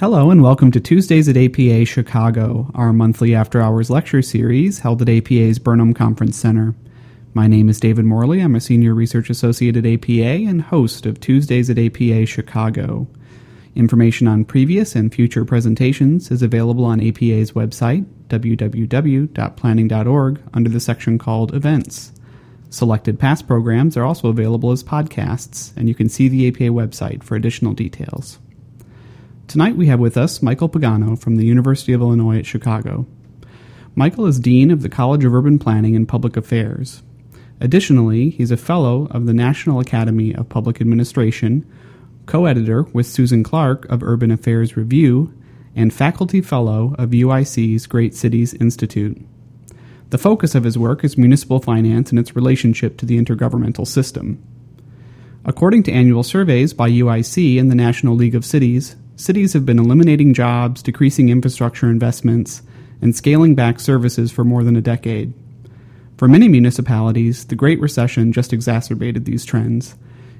Hello, and welcome to Tuesdays at APA Chicago, our monthly after hours lecture series held at APA's Burnham Conference Center. My name is David Morley. I'm a senior research associate at APA and host of Tuesdays at APA Chicago. Information on previous and future presentations is available on APA's website, www.planning.org, under the section called Events. Selected past programs are also available as podcasts, and you can see the APA website for additional details. Tonight we have with us Michael Pagano from the University of Illinois at Chicago. Michael is Dean of the College of Urban Planning and Public Affairs. Additionally, he's a Fellow of the National Academy of Public Administration, co editor with Susan Clark of Urban Affairs Review, and Faculty Fellow of UIC's Great Cities Institute. The focus of his work is municipal finance and its relationship to the intergovernmental system. According to annual surveys by UIC and the National League of Cities, cities have been eliminating jobs, decreasing infrastructure investments, and scaling back services for more than a decade. For many municipalities, the Great Recession just exacerbated these trends,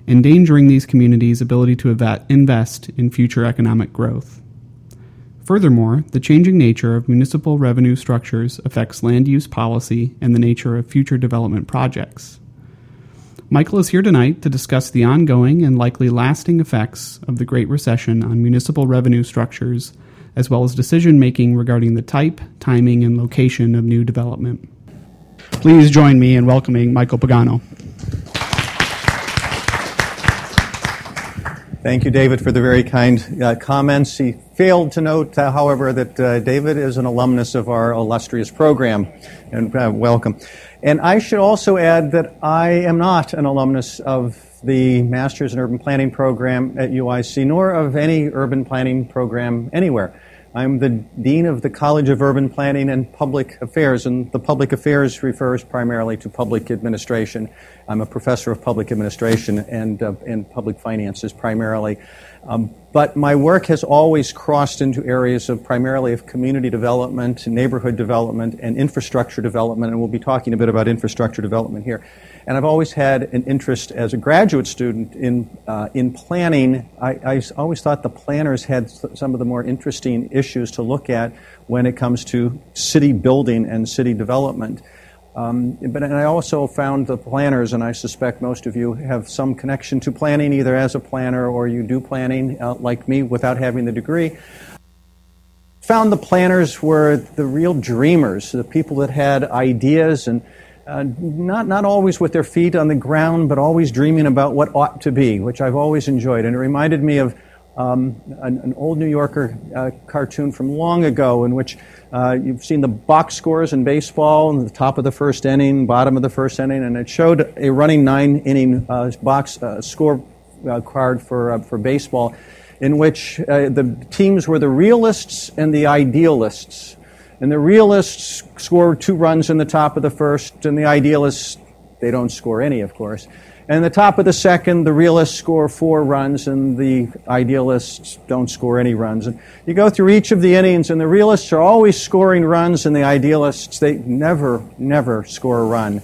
endangering these communities' ability to invest in future economic growth. Furthermore, the changing nature of municipal revenue structures affects land use policy and the nature of future development projects. Michael is here tonight to discuss the ongoing and likely lasting effects of the Great Recession on municipal revenue structures, as well as decision making regarding the type, timing, and location of new development. Please join me in welcoming Michael Pagano. Thank you, David, for the very kind uh, comments. He failed to note, uh, however, that uh, David is an alumnus of our illustrious program, and uh, welcome. And I should also add that I am not an alumnus of the Masters in Urban Planning program at UIC, nor of any urban planning program anywhere. I'm the Dean of the College of Urban Planning and Public Affairs, and the public affairs refers primarily to public administration. I'm a professor of public administration and, uh, and public finances primarily. Um, but my work has always crossed into areas of primarily of community development, neighborhood development, and infrastructure development, and we'll be talking a bit about infrastructure development here. And I've always had an interest as a graduate student in, uh, in planning. I, I, always thought the planners had some of the more interesting issues to look at when it comes to city building and city development. Um, but and I also found the planners, and I suspect most of you have some connection to planning, either as a planner or you do planning, uh, like me, without having the degree. Found the planners were the real dreamers, the people that had ideas and uh, not, not always with their feet on the ground, but always dreaming about what ought to be, which I've always enjoyed. And it reminded me of um, an, an, old New Yorker uh, cartoon from long ago in which uh, you've seen the box scores in baseball, the top of the first inning, bottom of the first inning, and it showed a running nine inning uh, box uh, score card for, for baseball in which the teams were the realists and the idealists. And the realists score two runs in the top of the first, and the idealists, they don't score any, of course. And the top of the second, the realists score four runs, and the idealists don't score any runs. And you go through each of the innings, and the realists are always scoring runs, and the idealists, they never, never score a run.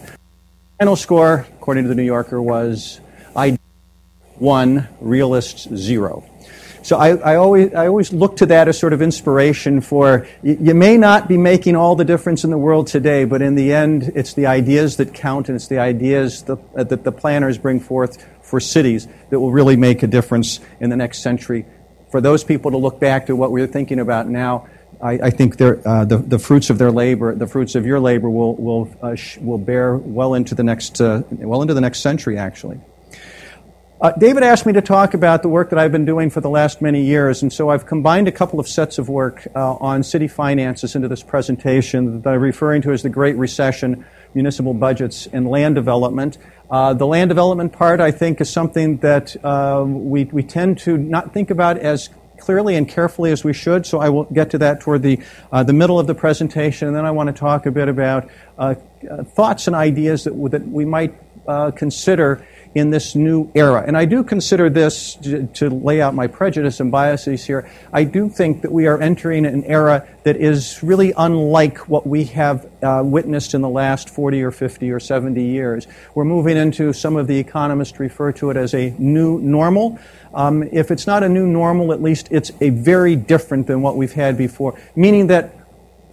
Final score, according to the New Yorker, was I one, realists zero. So I, I, always, I always look to that as sort of inspiration for you, you, may not be making all the difference in the world today, but in the end, it's the ideas that count and it's the ideas that, uh, that the planners bring forth for cities that will really make a difference in the next century. For those people to look back to what we're thinking about now, I, I think uh, the, the fruits of their labor, the fruits of your labor, will, will, uh, sh- will bear well into the next, uh, well into the next century, actually. Uh, David asked me to talk about the work that I've been doing for the last many years, and so I've combined a couple of sets of work uh, on city finances into this presentation that I'm referring to as the Great Recession, municipal budgets, and land development. Uh, the land development part, I think, is something that uh, we, we tend to not think about as clearly and carefully as we should, so I will get to that toward the, uh, the middle of the presentation, and then I want to talk a bit about uh, thoughts and ideas that, that we might consider in this new era. And I do consider this, to, lay out my prejudice and biases here, I do think that we are entering an era that is really unlike what we have uh, witnessed in the last 40 or 50 or 70 years. We're moving into, some of the economists refer to it as a new normal. Um, if it's not a new normal, at least it's a very different than what we've had before, meaning that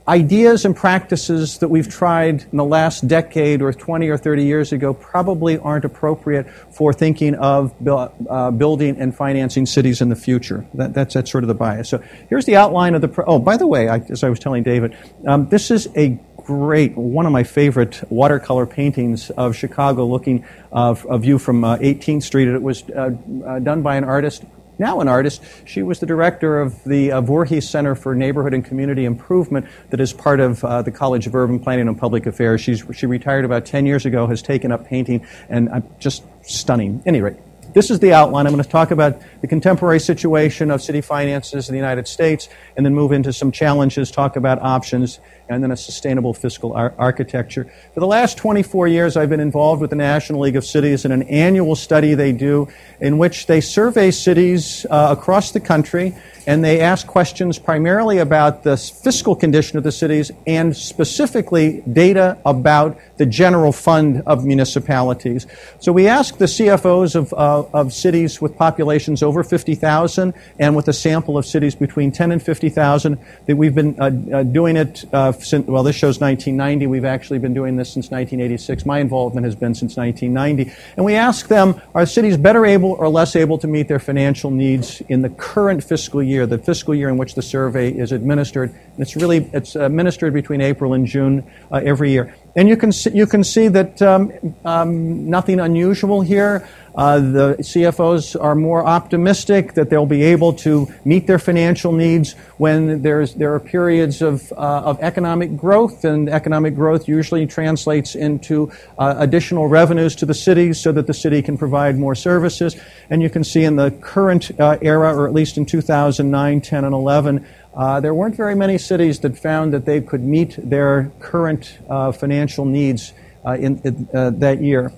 ideas and practices that we've tried in the last decade or 20 or 30 years ago probably aren't appropriate for thinking of uh, building and financing cities in the future. That, that's, that's sort of the bias. So here's the outline of the. Pro- oh, by the way, I, as I was telling David, um, this is a great, one of my favorite watercolor paintings of Chicago looking uh, a view from uh, 18th Street. It was uh, uh, done by an artist now an artist. She was the director of the uh, Voorhees Center for Neighborhood and Community Improvement that is part of uh, the College of Urban Planning and Public Affairs. She's, she retired about 10 years ago, has taken up painting, and I'm just stunning. Any rate, this is the outline. I'm going to talk about the contemporary situation of city finances in the United States, and then move into some challenges, talk about options, and then a sustainable fiscal ar- architecture. For the last 24 years, I've been involved with the National League of Cities in an annual study they do in which they survey cities uh, across the country and they ask questions primarily about the fiscal condition of the cities and specifically data about the general fund of municipalities. So we ask the CFOs of, uh, of cities with populations over 50,000 and with a sample of cities between 10 and 50,000 that we've been uh, uh, doing it uh, since, well, this shows 1990. We've actually been doing this since 1986. My involvement has been since 1990. And we ask them, are cities better able or less able to meet their financial needs in the current fiscal year, the fiscal year in which the survey is administered? And it's really, it's administered between April and June uh, every year. And you can see, you can see that um, um, nothing unusual here. Uh, the CFOs are more optimistic that they'll be able to meet their financial needs when there's, there are periods of, uh, of economic growth, and economic growth usually translates into uh, additional revenues to the city so that the city can provide more services. And you can see in the current uh, era, or at least in 2009, 10, and 11, uh, there weren't very many cities that found that they could meet their current uh, financial needs uh, in, uh, that year.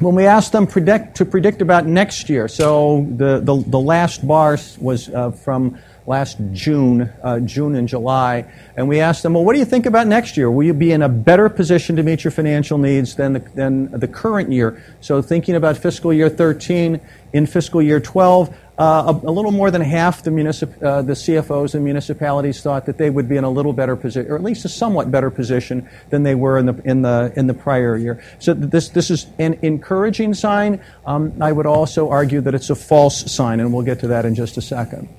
When we asked them predict, to predict about next year, so the, the, the last bar was uh, from last June, uh, June and July, and we asked them, well, what do you think about next year? Will you be in a better position to meet your financial needs than the, than the current year? So thinking about fiscal year 13, in fiscal year 12, uh, a, a, little more than half the, municip- uh, the CFOs and municipalities thought that they would be in a little better position, or at least a somewhat better position than they were in the, in the, in the prior year. So this, this is an encouraging sign. Um, I would also argue that it's a false sign, and we'll get to that in just a second.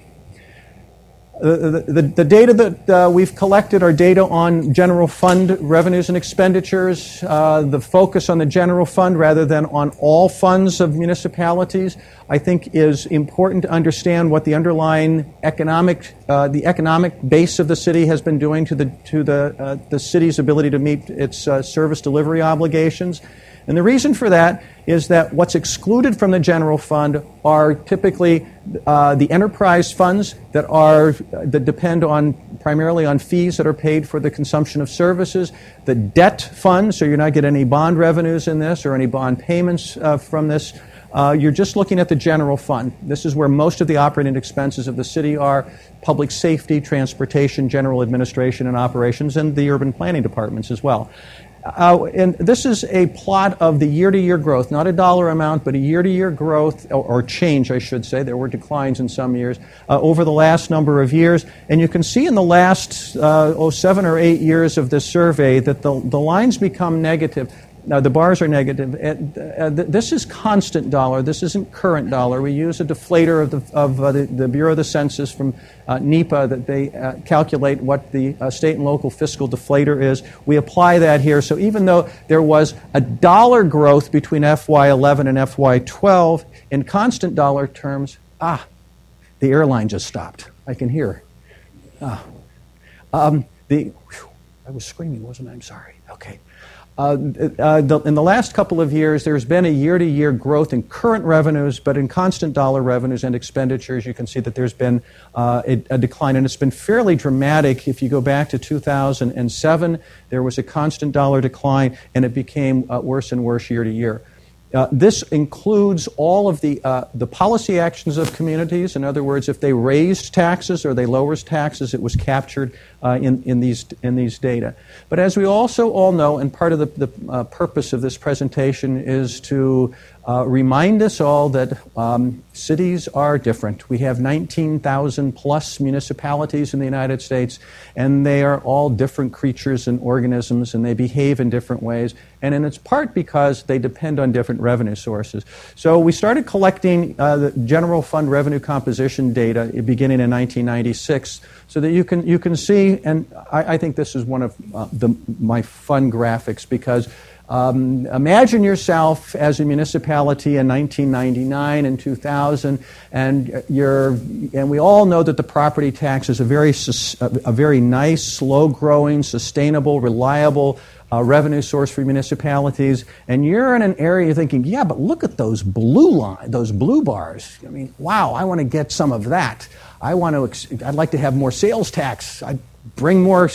The, the, data that uh, we've collected are data on general fund revenues and expenditures, uh, the focus on the general fund rather than on all funds of municipalities. I think is important to understand what the underlying economic, uh, the economic base of the city has been doing to the, to the, uh, the city's ability to meet its uh, service delivery obligations. And the reason for that is that what's excluded from the general fund are typically uh, the enterprise funds that are that depend on primarily on fees that are paid for the consumption of services. The debt fund, so you're not getting any bond revenues in this or any bond payments uh, from this. Uh, you're just looking at the general fund. This is where most of the operating expenses of the city are public safety, transportation, general administration, and operations, and the urban planning departments as well. Uh, and this is a plot of the year to year growth, not a dollar amount, but a year to year growth, or, or, change, I should say. There were declines in some years uh, over the last number of years. And you can see in the last uh, oh, seven or eight years of this survey that the, the lines become negative. Now, the bars are negative. Uh, this is constant dollar. This isn't current dollar. We use a deflator of the, of, uh, the, the, Bureau of the Census from uh, NIPA that they uh, calculate what the uh, state and local fiscal deflator is. We apply that here. So even though there was a dollar growth between FY11 and FY12, in constant dollar terms, ah, the airline just stopped. I can hear. Ah. Um, the, whew, I was screaming, wasn't I? I'm sorry. Okay. Uh, uh, the, in the last couple of years, there's been a year to year growth in current revenues, but in constant dollar revenues and expenditures, you can see that there's been uh, a, a, decline. And it's been fairly dramatic. If you go back to 2007, there was a constant dollar decline, and it became uh, worse and worse year to year. This includes all of the, the policy actions of communities. In other words, if they raised taxes or they lowered taxes, it was captured uh, in, in, these, in these data. But as we also all know, and part of the, the uh, purpose of this presentation is to uh, remind us all that um, cities are different. We have 19,000 plus municipalities in the United States, and they are all different creatures and organisms, and they behave in different ways. And in its part because they depend on different revenue sources. So we started collecting uh, the general fund revenue composition data beginning in 1996 so that you can, you can see, and I, I think this is one of uh, the, my fun graphics because um, imagine yourself as a municipality in 1999 and 2000, and you're, and we all know that the property tax is a very, a very nice, slow-growing, sustainable, reliable uh, revenue source for municipalities. And you're in an area thinking, yeah, but look at those blue line, those blue bars. I mean, wow, I want to get some of that. I want to. I'd like to have more sales tax. I'd bring more.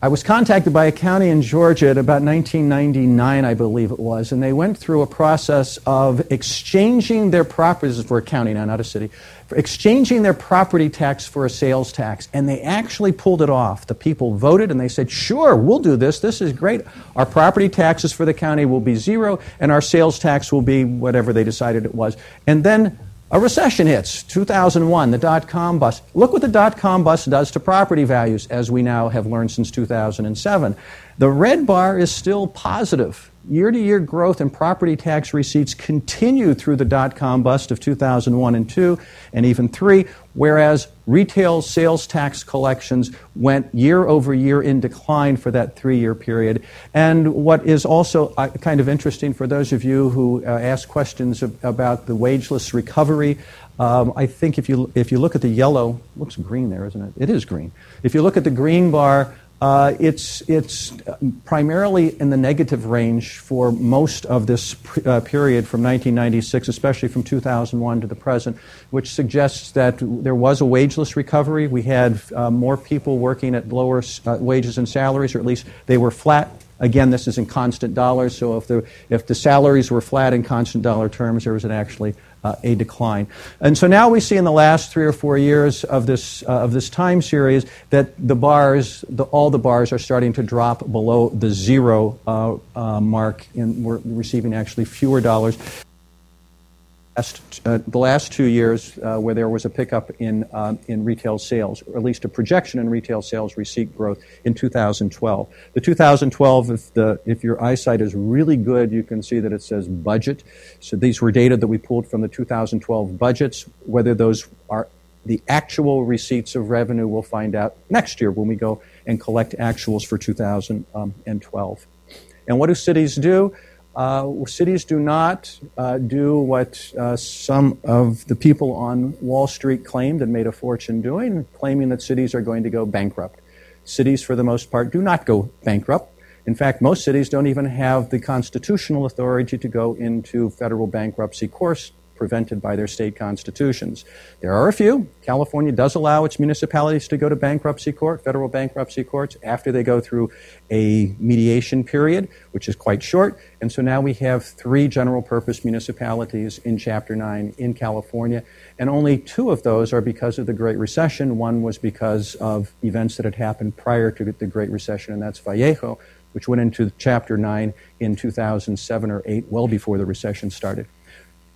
I was contacted by a county in Georgia at about 1999, I believe it was, and they went through a process of exchanging their properties for a county now, not a city, exchanging their property tax for a sales tax, and they actually pulled it off. The people voted and they said, "Sure, we'll do this. This is great. Our property taxes for the county will be zero, and our sales tax will be whatever they decided it was." And then a recession hits, 2001, the dot com bust. Look what the dot com bust does to property values, as we now have learned since 2007. The red bar is still positive. Year to year growth in property tax receipts continued through the dot com bust of 2001 and 2 and even 3, whereas retail sales tax collections went year over year in decline for that three year period. And what is also uh, kind of interesting for those of you who uh, ask questions about the wageless recovery, um, I think if you, if you look at the yellow, looks green there, isn't it? It is green. If you look at the green bar, it's, it's primarily in the negative range for most of this uh, period from 1996, especially from 2001 to the present, which suggests that there was a wageless recovery. We had uh, more people working at lower uh, wages and salaries, or at least they were flat Again, this is in constant dollars, so if the, if the salaries were flat in constant dollar terms, there was an actually uh, a decline. And so now we see in the last three or four years of this, uh, of this time series that the bars, the, all the bars are starting to drop below the zero uh, uh mark, and we're receiving actually fewer dollars last, uh, the last two years uh, where there was a pickup in, uh, in retail sales, or at least a projection in retail sales receipt growth in 2012. The 2012, if, your eyesight is really good, you can see that it says budget. So these were data that we pulled from the 2012 budgets. Whether those are the actual receipts of revenue, we'll find out next year when we go and collect actuals for 2012. And what do cities do? Uh, cities do not uh, do what uh, some of the people on Wall Street claimed and made a fortune doing, claiming that cities are going to go bankrupt. Cities, for the most part, do not go bankrupt. In fact, most cities don't even have the constitutional authority to go into federal bankruptcy course prevented by their state constitutions. There are a few. California does allow its municipalities to go to bankruptcy court, federal bankruptcy courts, after they go through a mediation period, which is quite short. And so now we have three general purpose municipalities in Chapter 9 in California. And only two of those are because of the Great Recession. One was because of events that had happened prior to the Great Recession, and that's Vallejo, which went into Chapter 9 in 2007 or 8, well before the recession started.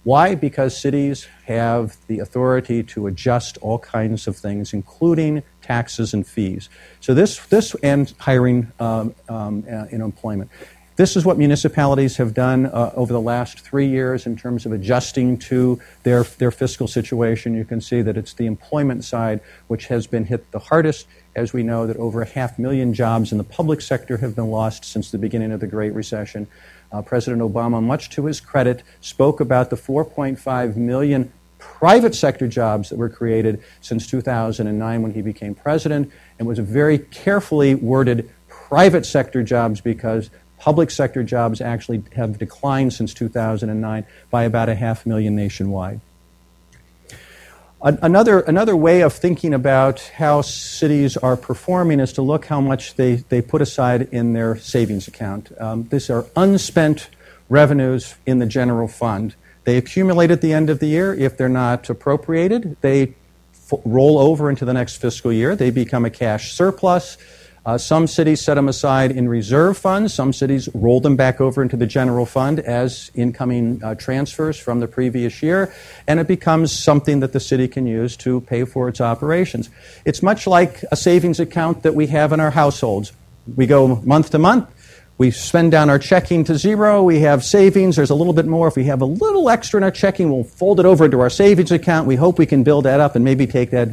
Why? Because cities have the authority to adjust all kinds of things, including taxes and fees. So this, this and hiring um, um, uh, in employment. This is what municipalities have done uh, over the last three years in terms of adjusting to their, their fiscal situation. You can see that it's the employment side which has been hit the hardest, as we know that over a half million jobs in the public sector have been lost since the beginning of the Great Recession. Uh, President Obama, much to his credit, spoke about the 4.5 million private sector jobs that were created since 2009 when he became president, and was very carefully worded private sector jobs because public sector jobs actually have declined since 2009 by about a half million nationwide. Another, another way of thinking about how cities are performing is to look how much they, they put aside in their savings account. Um, these are unspent revenues in the general fund. They accumulate at the end of the year. If they're not appropriated, they f- roll over into the next fiscal year. They become a cash surplus. Uh, some cities set them aside in reserve funds. Some cities roll them back over into the general fund as incoming uh, transfers from the previous year, and it becomes something that the city can use to pay for its operations. It's much like a savings account that we have in our households. We go month to month. We spend down our checking to zero. We have savings. There's a little bit more. If we have a little extra in our checking, we'll fold it over into our savings account. We hope we can build that up and maybe take that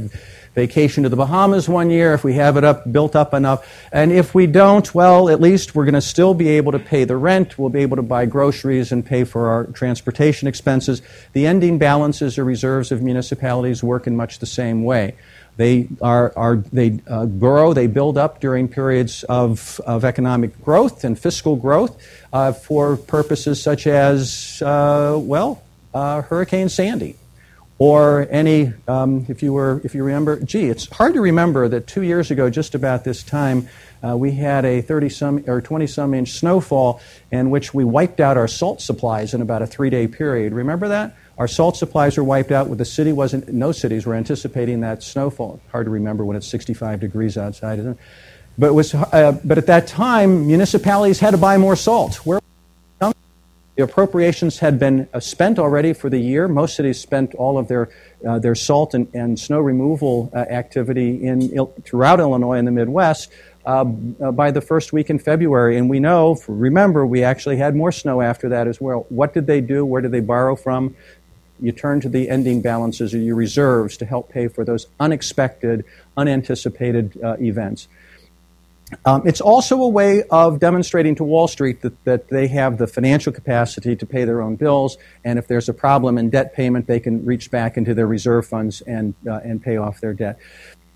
vacation to the Bahamas one year if we have it up built up enough. And if we don't, well, at least we're going to still be able to pay the rent. We'll be able to buy groceries and pay for our transportation expenses. The ending balances or reserves of municipalities work in much the same way. They are, are they uh, grow, they build up during periods of, of economic growth and fiscal growth uh, for purposes such as, uh, well, uh, Hurricane Sandy or any, um, if you were, if you remember, gee, it's hard to remember that two years ago, just about this time, uh, we had a 30 some or 20 some inch snowfall in which we wiped out our salt supplies in about a three day period. Remember that? Our salt supplies were wiped out. With the city wasn't, no cities were anticipating that snowfall. Hard to remember when it's 65 degrees outside, isn't it? But, was, uh, but at that time, municipalities had to buy more salt. Where the appropriations had been uh, spent already for the year. Most cities spent all of their, uh, their salt and, and snow removal uh, activity in, throughout Illinois and the Midwest uh, uh, by the first week in February. And we know, remember, we actually had more snow after that as well. What did they do? Where did they borrow from? You turn to the ending balances or your reserves to help pay for those unexpected, unanticipated uh, events. Um, it's also a way of demonstrating to Wall Street that, that they have the financial capacity to pay their own bills, and if there's a problem in debt payment, they can reach back into their reserve funds and, uh, and pay off their debt.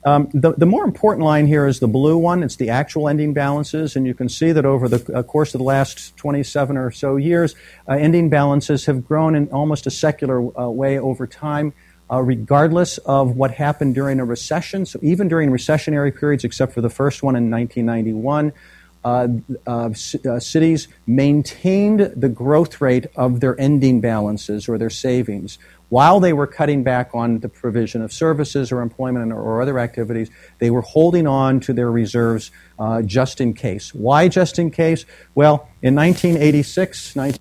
Um, the, the more important line here is the blue one. It's the actual ending balances, and you can see that over the uh, course of the last 27 or so years, uh, ending balances have grown in almost a secular uh, way over time uh, regardless of what happened during a recession. So even during recessionary periods, except for the first one in 1991, uh, uh, c- uh, cities maintained the growth rate of their ending balances or their savings. While they were cutting back on the provision of services or employment or, other activities, they were holding on to their reserves uh, just in case. Why just in case? Well, in 1986, 19-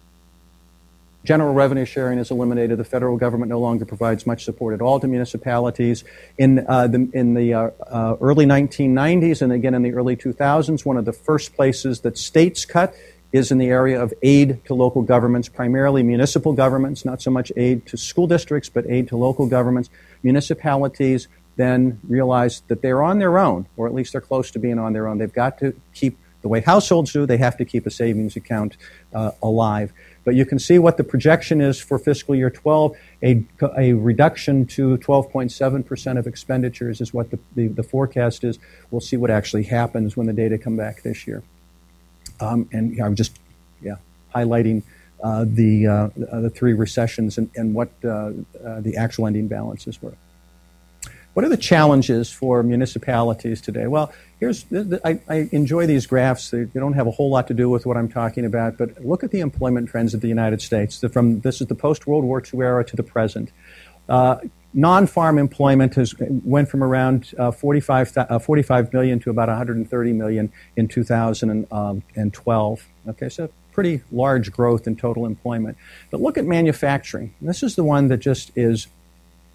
General revenue sharing is eliminated. The federal government no longer provides much support at all to municipalities. In uh, the, in the uh, uh, early 1990s and again in the early 2000s, one of the first places that states cut is in the area of aid to local governments, primarily municipal governments, not so much aid to school districts, but aid to local governments. Municipalities then realize that they're on their own, or at least they're close to being on their own. They've got to keep the way households do, they have to keep a savings account uh, alive. But you can see what the projection is for fiscal year 12. A, a reduction to 12.7% of expenditures is what the, the, the, forecast is. We'll see what actually happens when the data come back this year. Um, and I'm just yeah, highlighting uh, the, uh, the three recessions and, and what uh, uh, the actual ending balances were. What are the challenges for municipalities today? Well, here's I, I, enjoy these graphs. They, don't have a whole lot to do with what I'm talking about, but look at the employment trends of the United States. From this is the post World War II era to the present. Uh, non-farm employment has went from around uh, 45, uh, 45 million to about 130 million in 2012. Okay, so pretty large growth in total employment. But look at manufacturing. This is the one that just is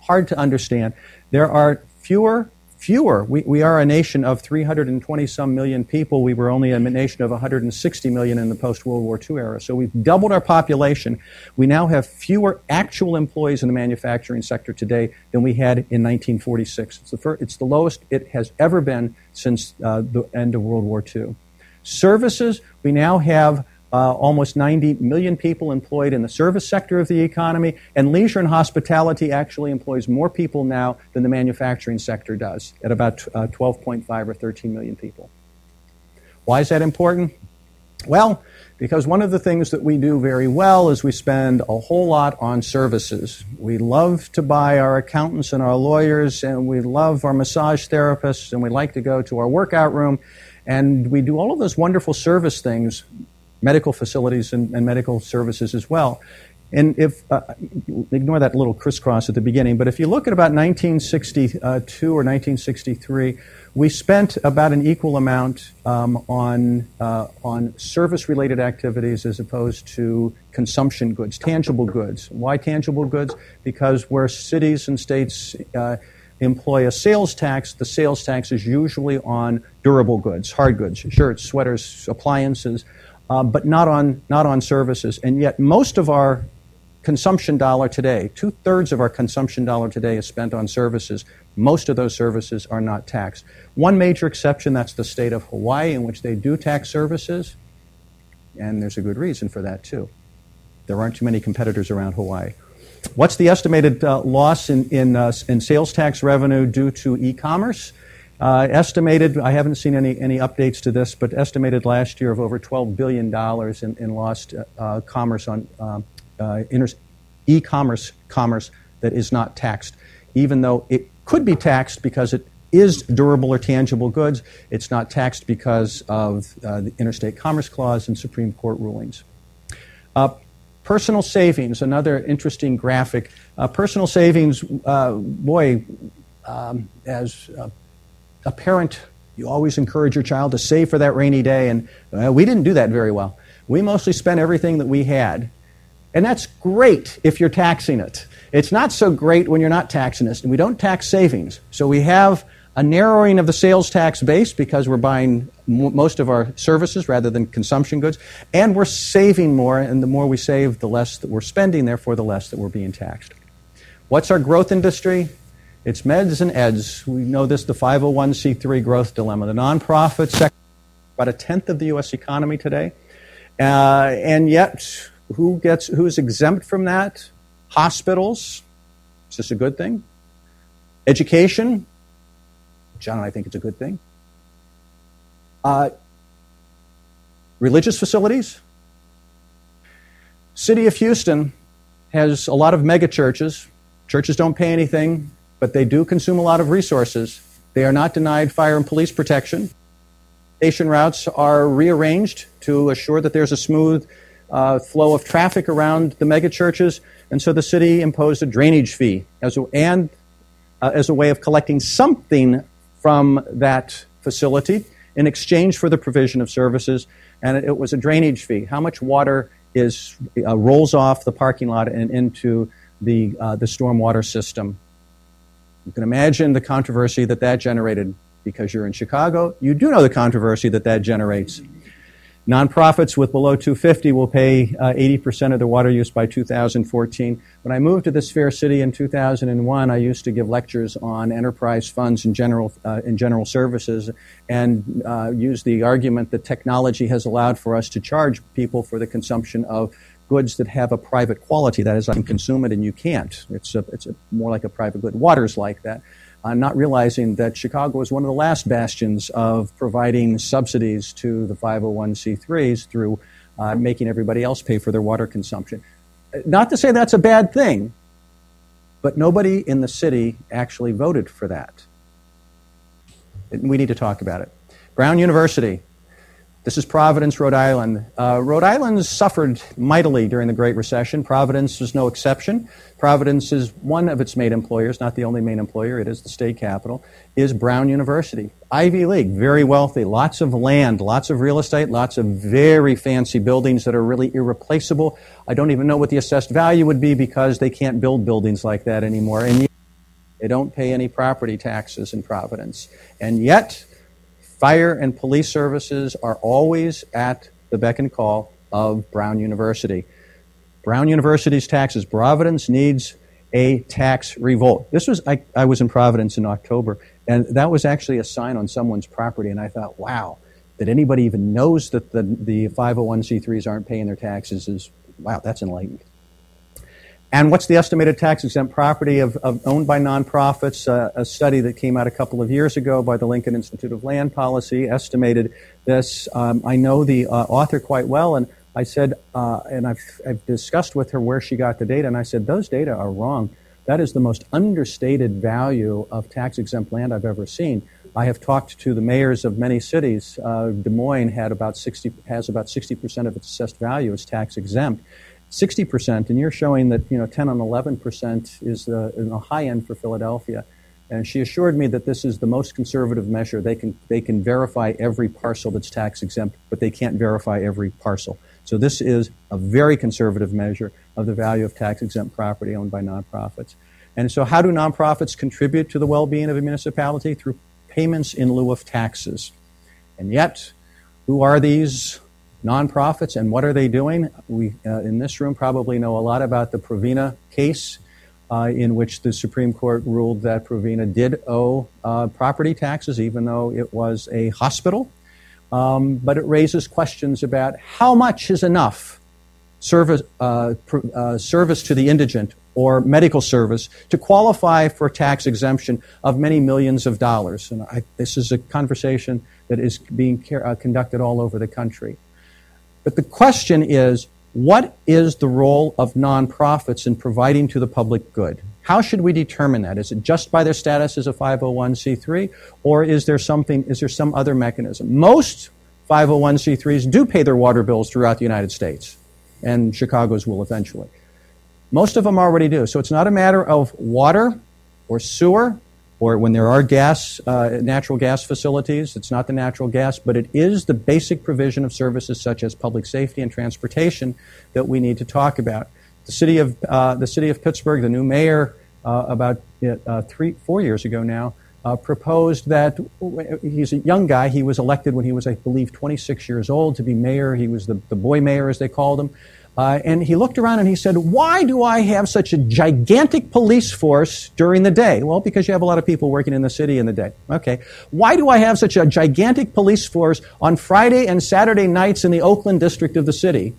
hard to understand. There are fewer, fewer. We, we are a nation of 320 some million people. We were only a nation of 160 million in the post World War II era. So we've doubled our population. We now have fewer actual employees in the manufacturing sector today than we had in 1946. It's the, first, it's the lowest it has ever been since uh, the end of World War II. Services, we now have uh, almost 90 million people employed in the service sector of the economy, and leisure and hospitality actually employs more people now than the manufacturing sector does, at about uh, 12.5 or 13 million people. Why is that important? Well, because one of the things that we do very well is we spend a whole lot on services. We love to buy our accountants and our lawyers, and we love our massage therapists, and we like to go to our workout room, and we do all of those wonderful service things medical facilities and, and medical services as well. And if, uh, ignore that little crisscross at the beginning, but if you look at about 1962 or 1963, we spent about an equal amount um, on, uh, on service related activities as opposed to consumption goods, tangible goods. Why tangible goods? Because where cities and states uh, employ a sales tax, the sales tax is usually on durable goods, hard goods, shirts, sweaters, appliances, uh, but not on, not on services. And yet, most of our consumption dollar today, two thirds of our consumption dollar today is spent on services. Most of those services are not taxed. One major exception, that's the state of Hawaii, in which they do tax services, and there's a good reason for that too. There aren't too many competitors around Hawaii. What's the estimated uh, loss in, in, uh, in sales tax revenue due to e commerce? Uh, estimated, I haven't seen any, any updates to this, but estimated last year of over $12 billion in, in lost uh, commerce on um, uh, inter- e-commerce commerce that is not taxed, even though it could be taxed because it is durable or tangible goods. It's not taxed because of uh, the Interstate Commerce Clause and Supreme Court rulings. Uh, personal savings, another interesting graphic. Uh, personal savings, boy, um, as a parent, you always encourage your child to save for that rainy day, and we didn't do that very well. We mostly spent everything that we had and that's great if you're taxing it. It's not so great when you're not taxing it. And we don't tax savings. So we have a narrowing of the sales tax base because we're buying m- most of our services rather than consumption goods. And we're saving more. And the more we save, the less that we're spending, therefore, the less that we're being taxed. What's our growth industry? It's meds and eds. We know this, the 501c3 growth dilemma. The nonprofit sector, about a tenth of the U.S. economy today. Uh, and yet, who gets who's exempt from that? Hospitals. Is this a good thing? Education. John, I think it's a good thing. Uh, religious facilities. City of Houston has a lot of mega churches. Churches don't pay anything, but they do consume a lot of resources. They are not denied fire and police protection. Station routes are rearranged to assure that there's a smooth uh, flow of traffic around the megachurches, and so the city imposed a drainage fee as a, and uh, as a way of collecting something from that facility in exchange for the provision of services, and it was a drainage fee. How much water is uh, rolls off the parking lot and into the uh, the stormwater system? You can imagine the controversy that that generated because you're in Chicago. You do know the controversy that that generates Nonprofits with below 250 will pay uh, 80% of their water use by 2014. When I moved to this fair city in 2001, I used to give lectures on enterprise funds and general, uh, in general services and uh, use the argument that technology has allowed for us to charge people for the consumption of goods that have a private quality. That is, I can consume it and you can't. It's, a, it's a, more like a private good. Water's like that uh, not realizing that Chicago was one of the last bastions of providing subsidies to the 501c3s through uh, making everybody else pay for their water consumption. Not to say that's a bad thing, but nobody in the city actually voted for that. We need to talk about it. Brown University this is Providence, Rhode Island. Uh, Rhode Island suffered mightily during the Great Recession. Providence was no exception. Providence is one of its main employers, not the only main employer, it is the state capital, is Brown University. Ivy League, very wealthy, lots of land, lots of real estate, lots of very fancy buildings that are really irreplaceable. I don't even know what the assessed value would be because they can't build buildings like that anymore. And they don't pay any property taxes in Providence. And yet, Fire and police services are always at the beck and call of Brown University. Brown University's taxes. Providence needs a tax revolt. This was I, I was in Providence in October, and that was actually a sign on someone's property, and I thought, wow, that anybody even knows that the, the 501c3s aren't paying their taxes is wow, that's enlightened. And what's the estimated tax exempt property of, of owned by nonprofits? Uh, a study that came out a couple of years ago by the Lincoln Institute of Land Policy estimated this. Um, I know the uh, author quite well, and I said, uh, and I've, I've discussed with her where she got the data, and I said, those data are wrong. That is the most understated value of tax exempt land I've ever seen. I have talked to the mayors of many cities. Uh, Des Moines had about 60, has about 60% of its assessed value as tax exempt. 60%, and you're showing that you know 10 and 11% is the, the high end for Philadelphia. And she assured me that this is the most conservative measure. They can, they can verify every parcel that's tax exempt, but they can't verify every parcel. So this is a very conservative measure of the value of tax exempt property owned by nonprofits. And so, how do nonprofits contribute to the well being of a municipality? Through payments in lieu of taxes. And yet, who are these nonprofits and what are they doing? We uh, in this room probably know a lot about the Provena case, uh, in which the Supreme Court ruled that Provena did owe uh, property taxes, even though it was a hospital. Um, but it raises questions about how much is enough service, uh, pr- uh, service to the indigent or medical service to qualify for tax exemption of many millions of dollars. And I, this is a conversation that is being uh, conducted all over the country. But the question is what is the role of nonprofits in providing to the public good? How should we determine that? Is it just by their status as a 501c3 or is there something is there some other mechanism? Most 501c3s do pay their water bills throughout the United States and Chicago's will eventually. Most of them already do. So it's not a matter of water or sewer or when there are gas, uh, natural gas facilities, it's not the natural gas, but it is the basic provision of services such as public safety and transportation that we need to talk about. The city of, uh, the city of Pittsburgh, the new mayor, uh, about uh, three, four years ago now, uh, proposed that he's a young guy. He was elected when he was, I believe, 26 years old to be mayor. He was the, the boy mayor, as they called him. Uh, and he looked around and he said, Why do I have such a gigantic police force during the day? Well, because you have a lot of people working in the city in the day. Okay. Why do I have such a gigantic police force on Friday and Saturday nights in the Oakland district of the city?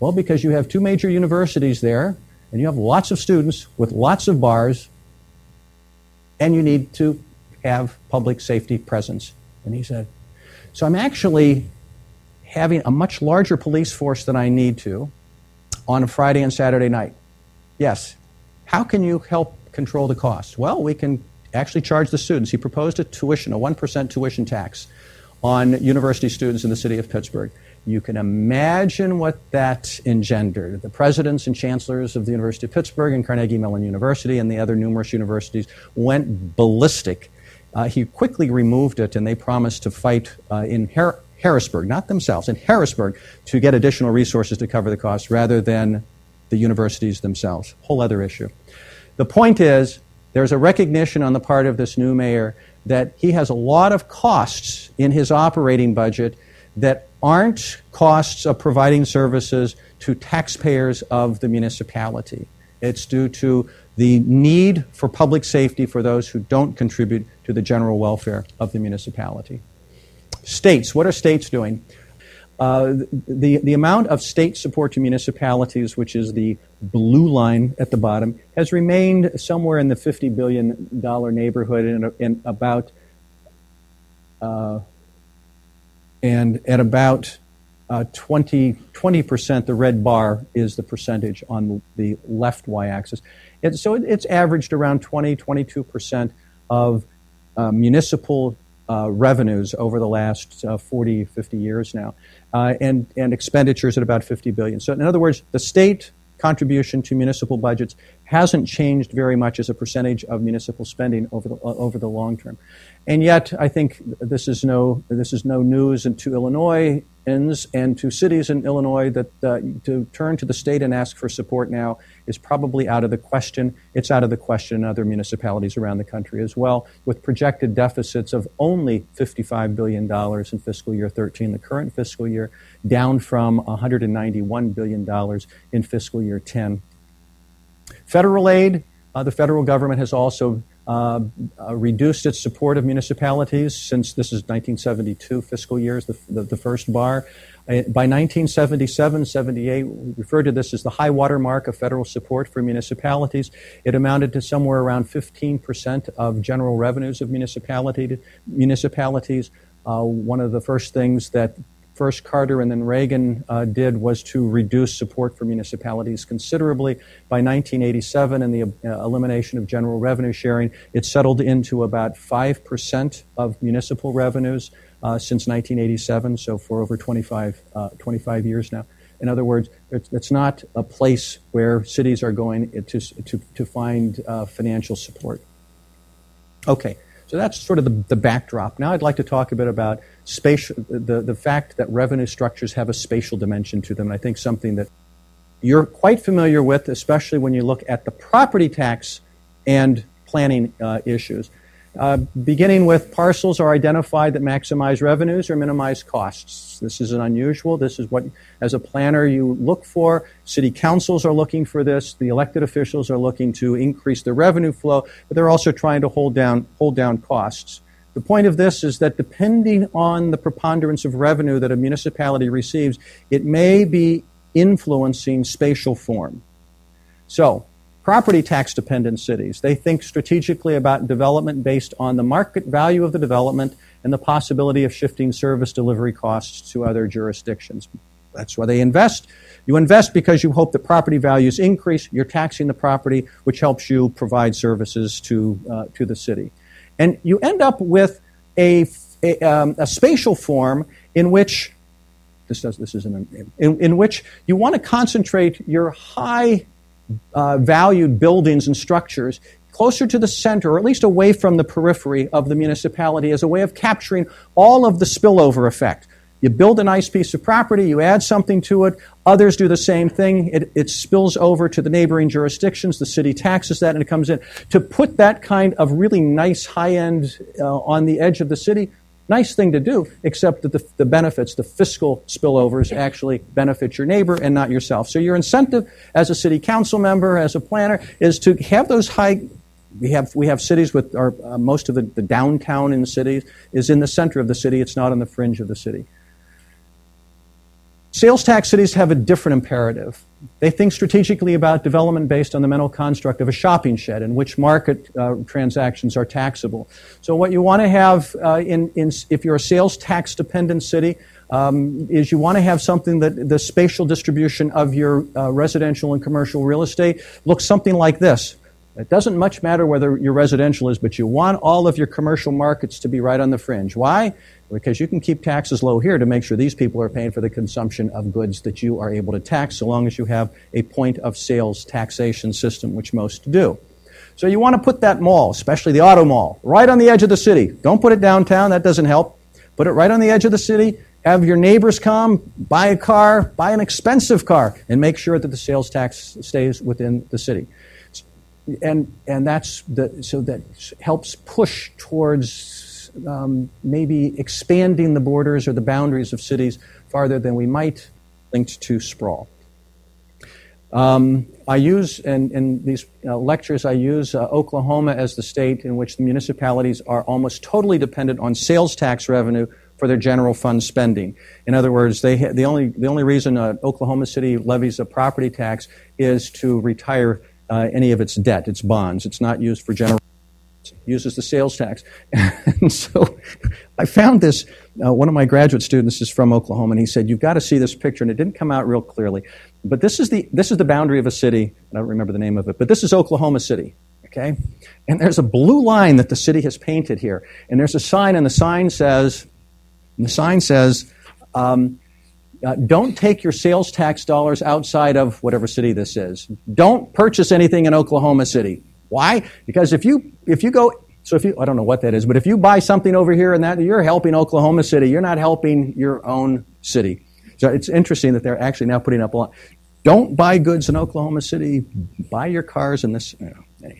Well, because you have two major universities there, and you have lots of students with lots of bars, and you need to have public safety presence. And he said, So I'm actually having a much larger police force than I need to on a Friday and Saturday night. Yes. How can you help control the cost? Well, we can actually charge the students. He proposed a tuition, a 1% tuition tax on university students in the city of Pittsburgh. You can imagine what that engendered. The presidents and chancellors of the University of Pittsburgh and Carnegie Mellon University and the other numerous universities went ballistic. Uh, he quickly removed it, and they promised to fight uh, in Har- Harrisburg, not themselves, in Harrisburg to get additional resources to cover the costs rather than the universities themselves. Whole other issue. The point is, there's a recognition on the part of this new mayor that he has a lot of costs in his operating budget that aren't costs of providing services to taxpayers of the municipality. It's due to the need for public safety for those who don't contribute to the general welfare of the municipality. States, what are states doing? Uh, the, the amount of state support to municipalities, which is the blue line at the bottom, has remained somewhere in the $50 billion neighborhood and, about uh, and at about uh, 20, 20%, the red bar is the percentage on the left y axis. So it, it's averaged around 20, 22% of uh, municipal revenues over the last uh, 40, 50 years now, uh, and, and expenditures at about 50 billion. So, in other words, the state contribution to municipal budgets hasn't changed very much as a percentage of municipal spending over the, over the long term. And yet, I think this is no, this is no news to Illinoisans and to cities in Illinois that uh, to turn to the state and ask for support now is probably out of the question. It's out of the question in other municipalities around the country as well, with projected deficits of only $55 billion in fiscal year 13, the current fiscal year, down from $191 billion in fiscal year 10. Federal aid, uh, the federal government has also uh, uh, reduced its support of municipalities since this is 1972 fiscal years, the, the, the first bar. Uh, by 1977 78, we refer to this as the high water mark of federal support for municipalities. It amounted to somewhere around 15% of general revenues of municipality, municipalities. Uh, one of the first things that first Carter and then Reagan uh, did was to reduce support for municipalities considerably. By 1987 and the uh, elimination of general revenue sharing, it settled into about 5% of municipal revenues uh, since 1987, so for over 25, uh, 25 years now. In other words, it's not a place where cities are going to, to, to find uh, financial support. Okay, so that's sort of the, the backdrop. Now I'd like to talk a bit about spatial, the, the fact that revenue structures have a spatial dimension to them. I think something that you're quite familiar with, especially when you look at the property tax and planning uh, issues. Uh, beginning with parcels are identified that maximize revenues or minimize costs. This isn't unusual. This is what, as a planner, you look for. City councils are looking for this. The elected officials are looking to increase the revenue flow, but they're also trying to hold down, hold down costs. The point of this is that depending on the preponderance of revenue that a municipality receives, it may be influencing spatial form. So, property tax dependent cities. They think strategically about development based on the market value of the development and the possibility of shifting service delivery costs to other jurisdictions. That's why they invest. You invest because you hope that property values increase. You're taxing the property, which helps you provide services to, uh, to the city. And you end up with a, a, um, a spatial form in which this does this isn't in, in which you want to concentrate your high uh, valued buildings and structures closer to the center, or at least away from the periphery of the municipality, as a way of capturing all of the spillover effect. You build a nice piece of property, you add something to it, others do the same thing, it, it spills over to the neighboring jurisdictions, the city taxes that, and it comes in. To put that kind of really nice high end uh, on the edge of the city, Nice thing to do, except that the, the benefits, the fiscal spillovers, actually benefit your neighbor and not yourself. So your incentive as a city council member, as a planner, is to have those high we have we have cities with our uh, most of the, the downtown in the cities is in the center of the city. It's not on the fringe of the city. Sales tax cities have a different imperative. They think strategically about development based on the mental construct of a shopping shed in which market uh, transactions are taxable. So, what you want to have uh, in, in, if you're a sales tax dependent city um, is you want to have something that the spatial distribution of your uh, residential and commercial real estate looks something like this. It doesn't much matter whether your residential is, but you want all of your commercial markets to be right on the fringe. Why? Because you can keep taxes low here to make sure these people are paying for the consumption of goods that you are able to tax, so long as you have a point of sales taxation system, which most do. So you want to put that mall, especially the auto mall, right on the edge of the city. Don't put it downtown, that doesn't help. Put it right on the edge of the city. Have your neighbors come, buy a car, buy an expensive car, and make sure that the sales tax stays within the city and and that's the so that helps push towards um, maybe expanding the borders or the boundaries of cities farther than we might linked to sprawl. Um, I use in, in these uh, lectures I use uh, Oklahoma as the state in which the municipalities are almost totally dependent on sales tax revenue for their general fund spending. In other words, they ha- the only the only reason uh, Oklahoma City levies a property tax is to retire uh, any of its debt, its bonds. It's not used for general. Uses the sales tax. and so I found this. Uh, one of my graduate students is from Oklahoma, and he said, "You've got to see this picture." And it didn't come out real clearly, but this is the this is the boundary of a city. I don't remember the name of it, but this is Oklahoma City. Okay, and there's a blue line that the city has painted here, and there's a sign, and the sign says, the sign says. Um, uh, don't take your sales tax dollars outside of whatever city this is. Don't purchase anything in Oklahoma City. Why? Because if you if you go so if you I don't know what that is, but if you buy something over here and that you're helping Oklahoma City, you're not helping your own city. So it's interesting that they're actually now putting up a lot. Don't buy goods in Oklahoma City. Buy your cars in this. You know.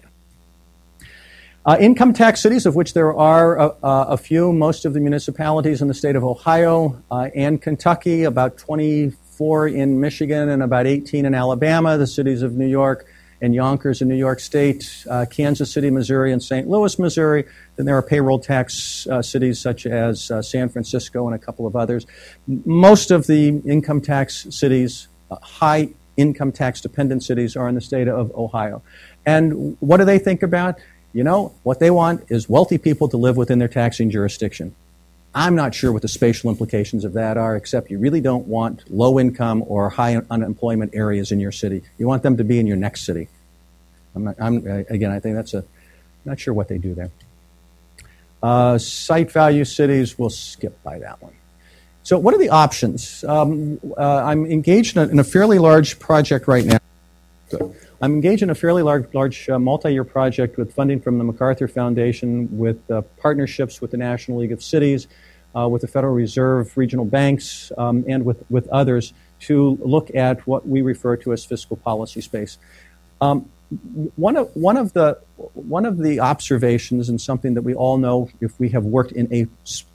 Uh, income tax cities, of which there are a, a, few, most of the municipalities in the state of Ohio uh, and Kentucky, about 24 in Michigan and about 18 in Alabama, the cities of New York and Yonkers in New York State, uh, Kansas City, Missouri, and St. Louis, Missouri. Then there are payroll tax uh, cities such as uh, San Francisco and a couple of others. Most of the income tax cities, uh, high income tax dependent cities, are in the state of Ohio. And what do they think about? You know, what they want is wealthy people to live within their taxing jurisdiction. I'm not sure what the spatial implications of that are, except you really don't want low income or high unemployment areas in your city. You want them to be in your next city. I'm, not, I'm again, I think that's a, not sure what they do there. Uh, site value cities, we'll skip by that one. So, what are the options? Um, uh, I'm engaged in a, in a, fairly large project right now. I'm engaged in a fairly large, large uh, multi-year project with funding from the MacArthur Foundation, with uh, partnerships with the National League of Cities, uh, with the Federal Reserve, regional banks, um, and with, with others to look at what we refer to as fiscal policy space. Um, one of one of the one of the observations, and something that we all know if we have worked in a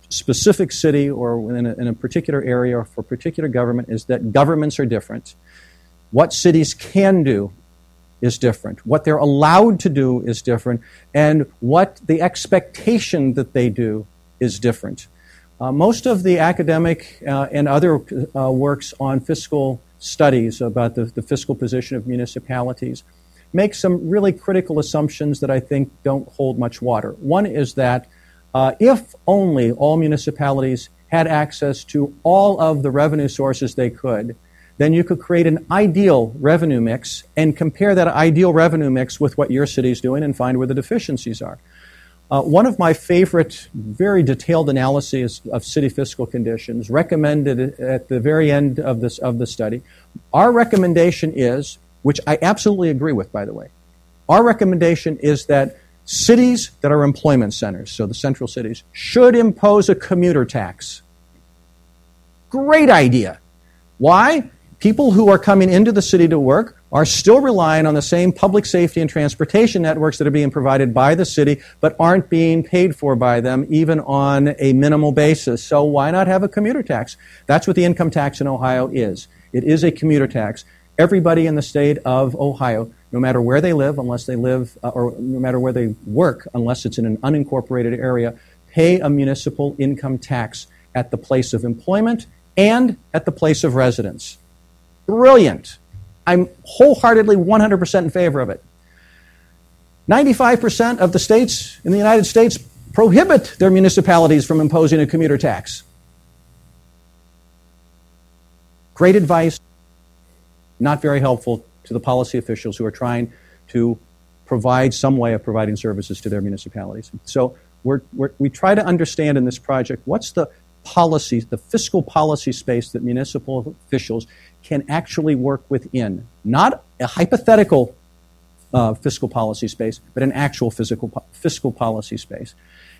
specific city or in a, in a particular area or for a particular government, is that governments are different. What cities can do is different. What they're allowed to do is different, and what the expectation that they do is different. Uh, most of the academic uh, and other uh, works on fiscal studies about the, the fiscal position of municipalities make some really critical assumptions that I think don't hold much water. One is that uh, if only all municipalities had access to all of the revenue sources they could, then you could create an ideal revenue mix and compare that ideal revenue mix with what your city is doing and find where the deficiencies are. Uh, one of my favorite, very detailed analyses of city fiscal conditions recommended at the very end of this of the study. Our recommendation is which I absolutely agree with, by the way. Our recommendation is that cities that are employment centers, so the central cities, should impose a commuter tax. Great idea. Why? People who are coming into the city to work are still relying on the same public safety and transportation networks that are being provided by the city, but aren't being paid for by them, even on a minimal basis. So why not have a commuter tax? That's what the income tax in Ohio is. It is a commuter tax everybody in the state of Ohio, no matter where they live, unless they live, uh, or no matter where they work, unless it's in an unincorporated area, pay a municipal income tax at the place of employment and at the place of residence. Brilliant. I'm wholeheartedly 100% in favor of it. 95% of the states in the United States prohibit their municipalities from imposing a commuter tax. Great advice not very helpful to the policy officials who are trying to provide some way of providing services to their municipalities. So we're, we're, we try to understand in this project what's the policy, the fiscal policy space that municipal officials can actually work within. Not a hypothetical uh, fiscal policy space, but an actual physical, fiscal policy space.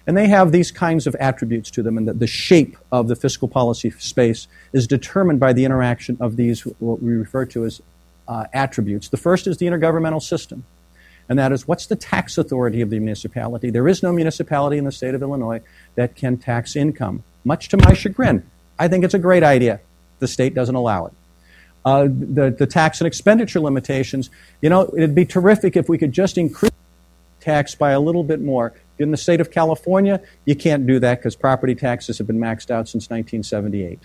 And they have these kinds of attributes to them, and the, the shape of the fiscal policy space is determined by the interaction of these, what we refer to as uh, attributes. The first is the intergovernmental system, and that is what's the tax authority of the municipality? There is no municipality in the state of Illinois that can tax income, much to my chagrin. I think it's a great idea. The state doesn't allow it. Uh, the, the tax and expenditure limitations, you know, it'd be terrific if we could just increase tax by a little bit more. In the state of California, you can't do that because property taxes have been maxed out since 1978.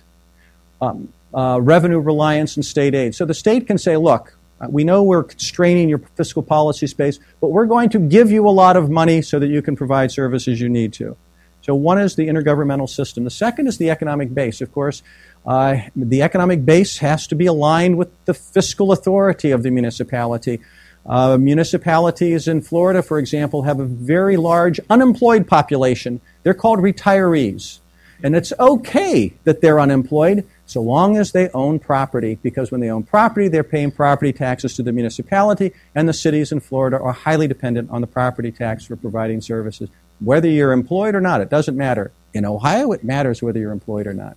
Um, uh, revenue reliance and state aid. So the state can say, look, uh, we know we're constraining your fiscal policy space, but we're going to give you a lot of money so that you can provide services you need to. So one is the intergovernmental system. The second is the economic base. Of course, uh, the economic base has to be aligned with the fiscal authority of the municipality. Uh, municipalities in Florida, for example, have a very large unemployed population. They're called retirees. And it's okay that they're unemployed so long as they own property, because when they own property, they're paying property taxes to the municipality, and the cities in Florida are highly dependent on the property tax for providing services. Whether you're employed or not, it doesn't matter. In Ohio, it matters whether you're employed or not.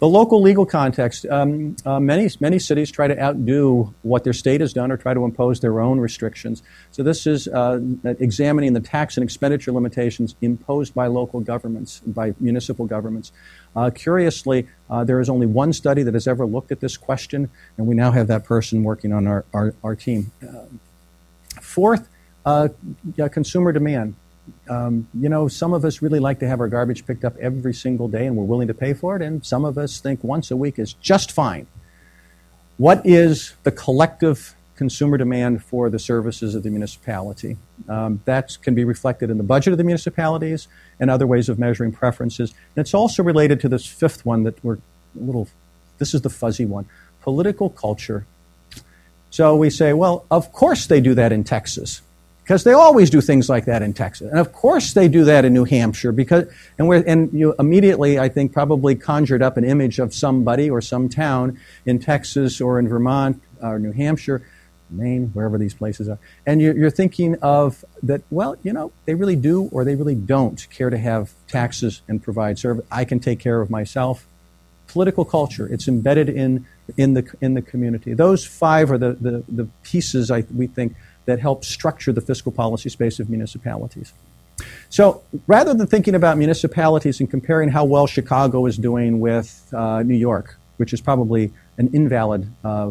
The local legal context. Um, uh, many many cities try to outdo what their state has done or try to impose their own restrictions. So this is uh, examining the tax and expenditure limitations imposed by local governments, by municipal governments. Uh, curiously, uh, there is only one study that has ever looked at this question, and we now have that person working on our our, our team. Uh, fourth, uh, consumer demand. Um, you know, some of us really like to have our garbage picked up every single day and we're willing to pay for it, and some of us think once a week is just fine. What is the collective consumer demand for the services of the municipality. Um, that can be reflected in the budget of the municipalities and other ways of measuring preferences. And it's also related to this fifth one that we're a little, this is the fuzzy one political culture. So we say, well, of course they do that in Texas because they always do things like that in Texas. And of course they do that in New Hampshire because, and, we and you immediately, I think, probably conjured up an image of somebody or some town in Texas or in Vermont or New Hampshire, Maine, wherever these places are. And you're, you're thinking of that, well, you know, they really do or they really don't care to have taxes and provide service. I can take care of myself. Political culture, it's embedded in, in, the, in the community. Those five are the, the, the pieces I, we think that help structure the fiscal policy space of municipalities. So rather than thinking about municipalities and comparing how well Chicago is doing with uh, New York, which is probably an invalid uh,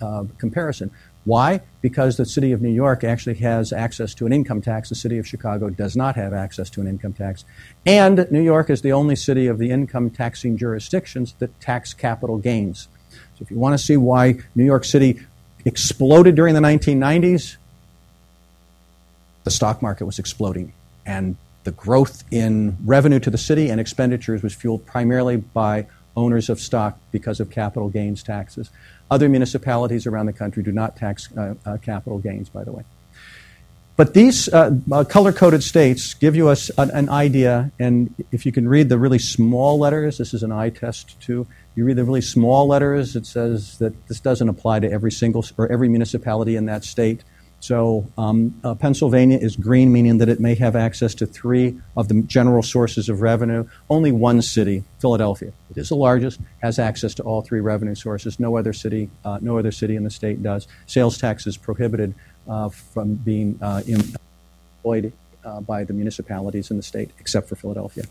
uh, comparison. Why? Because the city of New York actually has access to an income tax. The city of Chicago does not have access to an income tax. And New York is the only city of the income taxing jurisdictions that tax capital gains. So if you want to see why New York City exploded during the 1990s, the stock market was exploding. And the growth in revenue to the city and expenditures was fueled primarily by owners of stock because of capital gains taxes. Other municipalities around the country do not tax uh, uh, capital gains, by the way. But these uh, uh color coded states give you an, an, idea, and if you can read the really small letters, this is an eye test too. You read the really small letters, it says that this doesn't apply to every single or every municipality in that state. So um, uh, Pennsylvania is green, meaning that it may have access to three of the general sources of revenue. Only one city, Philadelphia, it is the largest, has access to all three revenue sources. No other city, uh, no other city in the state does. Sales tax is prohibited uh, from being uh, employed uh, by the municipalities in the state, except for Philadelphia.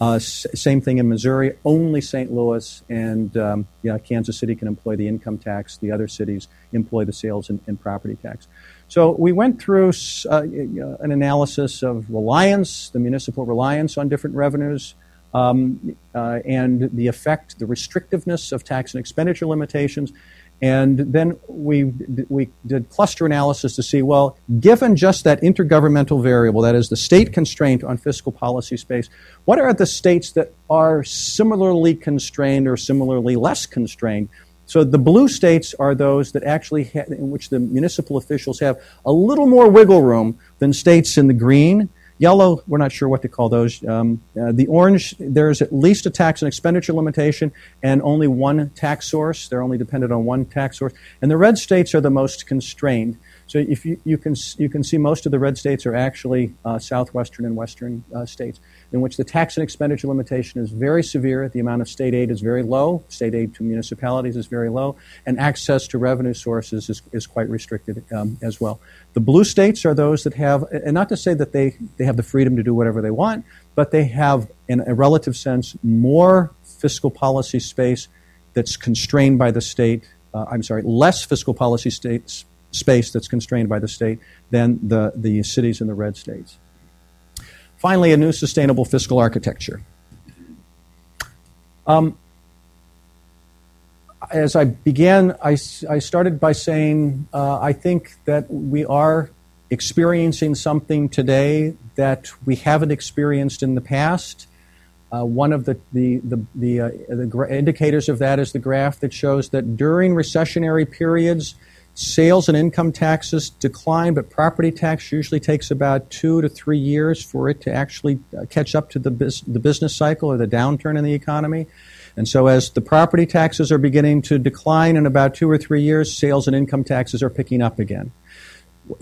Uh, s- same thing in Missouri. Only St. Louis and um, yeah, Kansas City can employ the income tax. The other cities employ the sales and, and property tax. So we went through uh, an analysis of reliance, the municipal reliance on different revenues, um, uh, and the effect, the restrictiveness of tax and expenditure limitations. And then we, we did cluster analysis to see, well, given just that intergovernmental variable, that is the state constraint on fiscal policy space, what are the states that are similarly constrained or similarly less constrained? So the blue states are those that actually, ha- in which the municipal officials have a little more wiggle room than states in the green. Yellow, we're not sure what to call those. Um, uh, the orange, there's at least a tax and expenditure limitation and only one tax source. They're only dependent on one tax source. And the red states are the most constrained. So if you, you, can, you can see most of the red states are actually uh, southwestern and western uh, states, in which the tax and expenditure limitation is very severe. The amount of state aid is very low. State aid to municipalities is very low. And access to revenue sources is, is quite restricted um, as well. The blue states are those that have, and not to say that they, they have the freedom to do whatever they want, but they have, in a relative sense, more fiscal policy space that's constrained by the state. Uh, I'm sorry, less fiscal policy states space that's constrained by the state than the, the cities in the red states. Finally, a new sustainable fiscal architecture. Um, as I began, I, I started by saying uh, I think that we are experiencing something today that we haven't experienced in the past. Uh, one of the, the, the, the, uh, the gra- indicators of that is the graph that shows that during recessionary periods, Sales and income taxes decline, but property tax usually takes about two to three years for it to actually uh, catch up to the, bus- the business cycle or the downturn in the economy. And so, as the property taxes are beginning to decline in about two or three years, sales and income taxes are picking up again.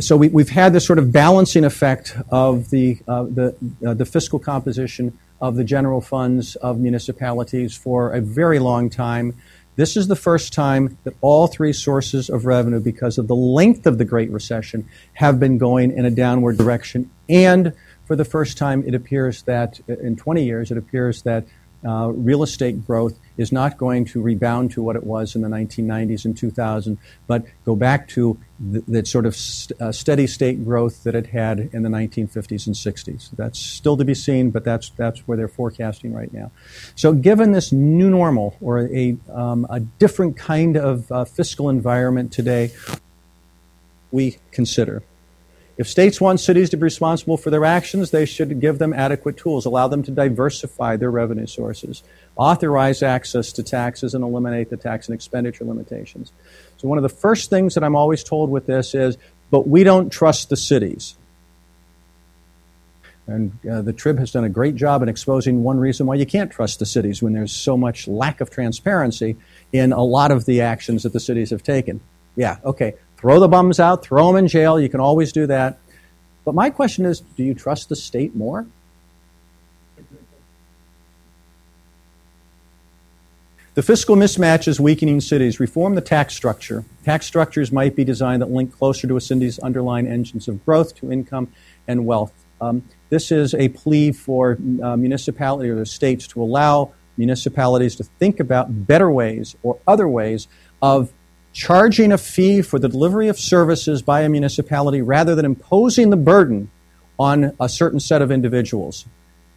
So, we, have had this sort of balancing effect of the, uh, the, uh, the fiscal composition of the general funds of municipalities for a very long time. This is the first time that all three sources of revenue, because of the length of the Great Recession, have been going in a downward direction. And for the first time, it appears that in 20 years, it appears that uh, real estate growth is not going to rebound to what it was in the 1990s and 2000, but go back to that sort of st- uh, steady state growth that it had in the 1950s and 60s. That's still to be seen, but that's that's where they're forecasting right now. So, given this new normal or a um, a different kind of uh, fiscal environment today, we consider. If states want cities to be responsible for their actions, they should give them adequate tools, allow them to diversify their revenue sources, authorize access to taxes, and eliminate the tax and expenditure limitations. So, one of the first things that I'm always told with this is, but we don't trust the cities. And uh, the Trib has done a great job in exposing one reason why you can't trust the cities when there's so much lack of transparency in a lot of the actions that the cities have taken. Yeah, okay, throw the bums out, throw them in jail. You can always do that. But my question is do you trust the state more? The fiscal mismatch is weakening cities. Reform the tax structure. Tax structures might be designed that link closer to a city's underlying engines of growth to income and wealth. Um, this is a plea for uh, municipalities or the states to allow municipalities to think about better ways or other ways of charging a fee for the delivery of services by a municipality rather than imposing the burden on a certain set of individuals.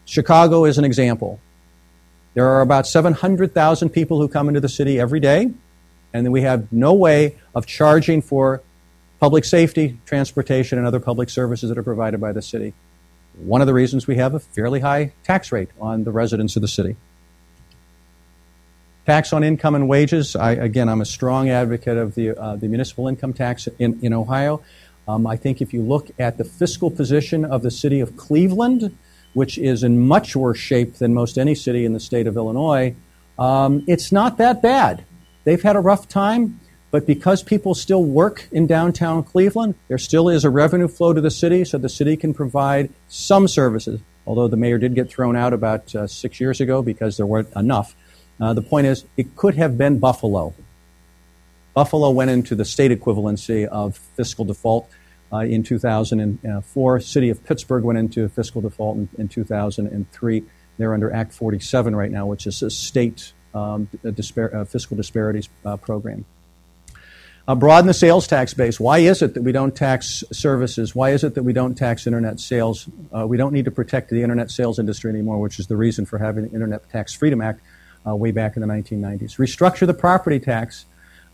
Chicago is an example. There are about 700,000 people who come into the city every day, and we have no way of charging for public safety, transportation, and other public services that are provided by the city. One of the reasons we have a fairly high tax rate on the residents of the city. Tax on income and wages. I, again, I'm a strong advocate of the, uh, the municipal income tax in, in Ohio. Um, I think if you look at the fiscal position of the city of Cleveland, which is in much worse shape than most any city in the state of Illinois, um, it's not that bad. They've had a rough time. But because people still work in downtown Cleveland, there still is a revenue flow to the city, so the city can provide some services. Although the mayor did get thrown out about uh, six years ago because there weren't enough. Uh, the point is, it could have been Buffalo. Buffalo went into the state equivalency of fiscal default uh, in 2004. City of Pittsburgh went into fiscal default in, in 2003. They're under Act 47 right now, which is a state um, dispar- uh, fiscal disparities uh, program. Uh, broaden the sales tax base. Why is it that we don't tax services? Why is it that we don't tax internet sales? Uh, we don't need to protect the internet sales industry anymore, which is the reason for having the Internet Tax Freedom Act uh, way back in the 1990s. Restructure the property tax.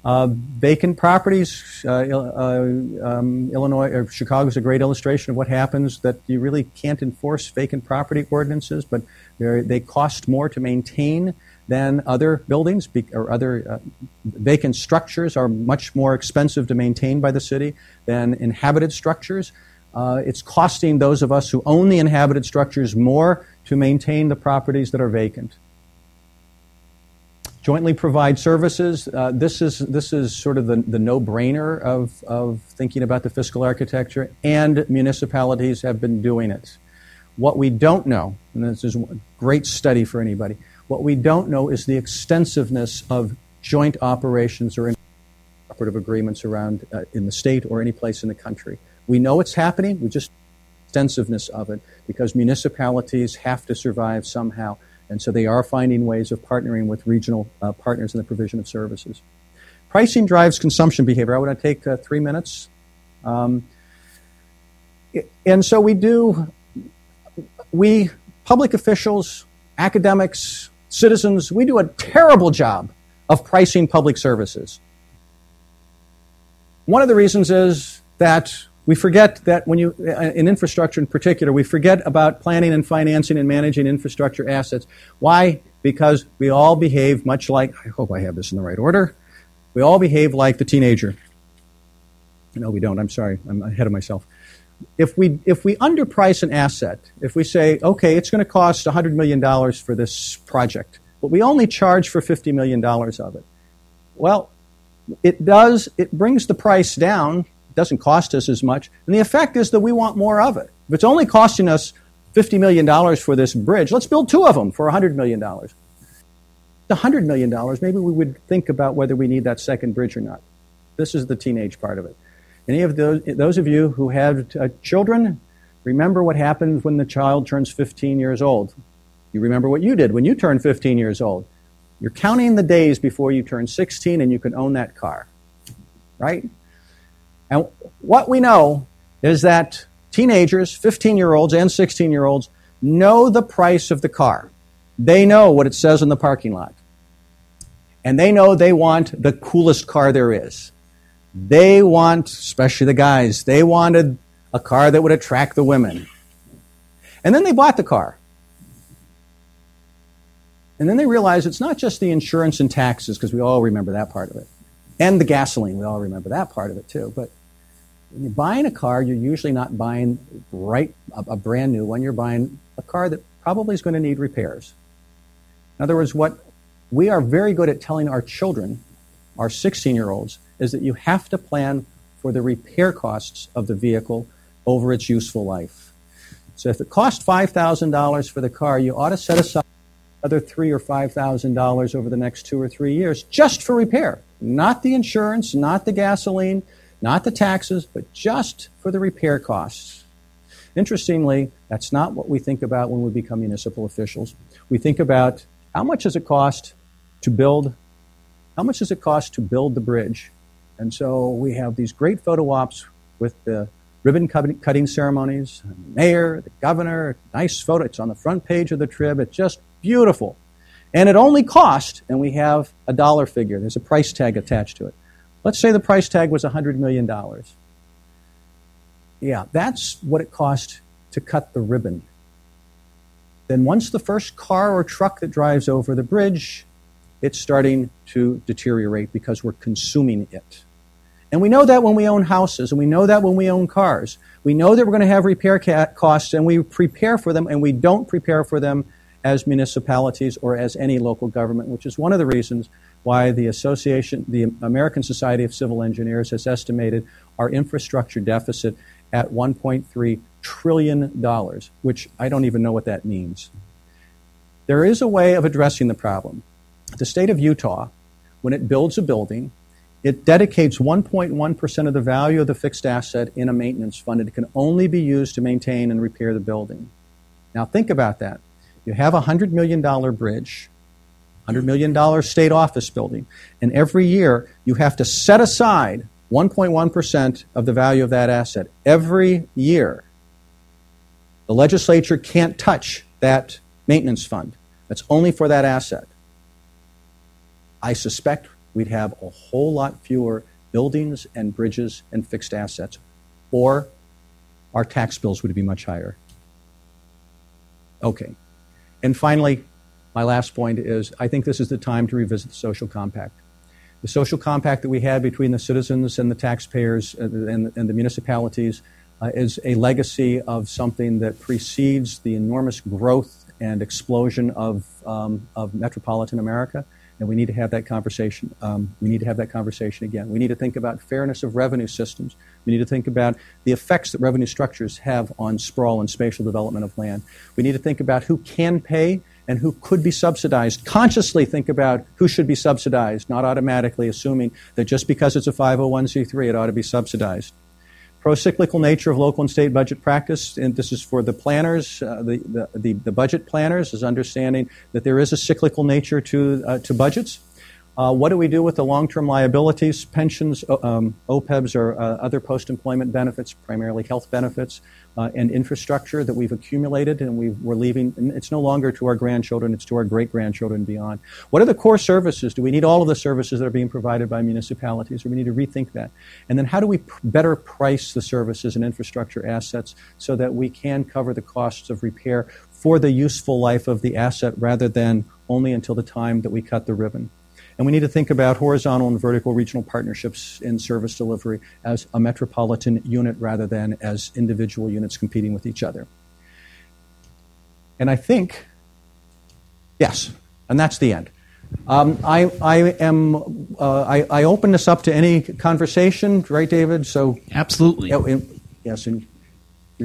Uh, vacant properties, uh, uh, um, Illinois or Chicago is a great illustration of what happens that you really can't enforce vacant property ordinances, but they cost more to maintain than other buildings or other uh, vacant structures are much more expensive to maintain by the city than inhabited structures. Uh, it's costing those of us who own the inhabited structures more to maintain the properties that are vacant. Jointly provide services. Uh, this is this is sort of the, the no-brainer of, of thinking about the fiscal architecture, and municipalities have been doing it. What we don't know, and this is a great study for anybody, what we don't know is the extensiveness of joint operations or cooperative agreements around uh, in the state or any place in the country. We know it's happening, we just extensiveness of it because municipalities have to survive somehow. And so they are finding ways of partnering with regional uh, partners in the provision of services. Pricing drives consumption behavior. I want to take uh, three minutes. Um, and so we do, we, public officials, academics, citizens, we do a terrible job of pricing public services. One of the reasons is that we forget that when you, uh, in infrastructure in particular, we forget about planning and financing and managing infrastructure assets. Why? Because we all behave much like, I hope I have this in the right order, we all behave like the teenager. No, we don't. I'm sorry. I'm ahead of myself if we if we underprice an asset, if we say, okay, it's going to cost $100 million for this project, but we only charge for $50 million of it, well, it does it brings the price down. Doesn't cost us as much, and the effect is that we want more of it. If it's only costing us $50 million for this bridge, let's build two of them for $100 million. $100 million, maybe we would think about whether we need that second bridge or not. This is the teenage part of it. Any of those, those of you who have uh, children, remember what happens when the child turns 15 years old. You remember what you did when you turned 15 years old. You're counting the days before you turn 16 and you can own that car. Right? And what we know is that teenagers, 15 year olds and 16 year olds, know the price of the car. They know what it says in the parking lot. And they know they want the coolest car there is. They want, especially the guys, they wanted a car that would attract the women. And then they bought the car. And then they realized it's not just the insurance and taxes, because we all remember that part of it, and the gasoline, we all remember that part of it too. But buying a car, you're usually not buying right a, a brand new one. You're buying a car that probably is going to need repairs. In other words, what we are very good at telling our children, our 16 year olds, is that you have to plan for the repair costs of the vehicle over its useful life. So if it cost $5,000 for the car, you ought to set aside another three or five thousand dollars over the next two or three years just for repair. Not the insurance, not the gasoline, not the taxes, but just for the repair costs. Interestingly, that's not what we think about when we become municipal officials. We think about how much does it cost to build, how much does it cost to build the bridge? And so we have these great photo ops with the ribbon cutting ceremonies, the mayor, the governor, nice photo. It's on the front page of the Trib. It's just beautiful. And it only cost, and we have a dollar figure, there's a price tag attached to it. Let's say the price tag was $100 million. Yeah, that's what it cost to cut the ribbon. Then, once the first car or truck that drives over the bridge, it's starting to deteriorate because we're consuming it. And we know that when we own houses, and we know that when we own cars. We know that we're going to have repair costs, and we prepare for them, and we don't prepare for them as municipalities or as any local government, which is one of the reasons why the association, the American Society of Civil Engineers, has estimated our infrastructure deficit at 1.3 trillion dollars, which I don't even know what that means. There is a way of addressing the problem. The state of Utah, when it builds a building, it dedicates 1.1% of the value of the fixed asset in a maintenance fund. It can only be used to maintain and repair the building. Now, think about that. You have a $100 million bridge, $100 million state office building, and every year you have to set aside 1.1% of the value of that asset every year. The legislature can't touch that maintenance fund. That's only for that asset. I suspect we'd have a whole lot fewer buildings and bridges and fixed assets, or our tax bills would be much higher. Okay. And finally, my last point is I think this is the time to revisit the social compact. The social compact that we had between the citizens and the taxpayers and, and the municipalities uh, is a legacy of something that precedes the enormous growth and explosion of, um, of metropolitan America and we need to have that conversation. Um, we need to have that conversation again. We need to think about fairness of revenue systems. We need to think about the effects that revenue structures have on sprawl and spatial development of land. We need to think about who can pay and who could be subsidized. Consciously think about who should be subsidized, not automatically assuming that just because it's a 501c3, it ought to be subsidized pro-cyclical nature of local and state budget practice, and this is for the planners, uh, the, the, the, the, budget planners, is understanding that there is a cyclical nature to, uh, to budgets. Uh, what do we do with the long-term liabilities, pensions, um, OPEBs, or uh, other post-employment benefits, primarily health benefits, uh, and infrastructure that we've accumulated and we are leaving? it's no longer to our grandchildren; it's to our great-grandchildren beyond. What are the core services? Do we need all of the services that are being provided by municipalities, or we need to rethink that? And then, how do we pr- better price the services and infrastructure assets so that we can cover the costs of repair for the useful life of the asset, rather than only until the time that we cut the ribbon? And we need to think about horizontal and vertical regional partnerships in service delivery as a metropolitan unit rather than as individual units competing with each other. And I think, yes, and that's the end. Um, I, I am uh, I, I, open this up to any conversation, right, David? So absolutely, yes, and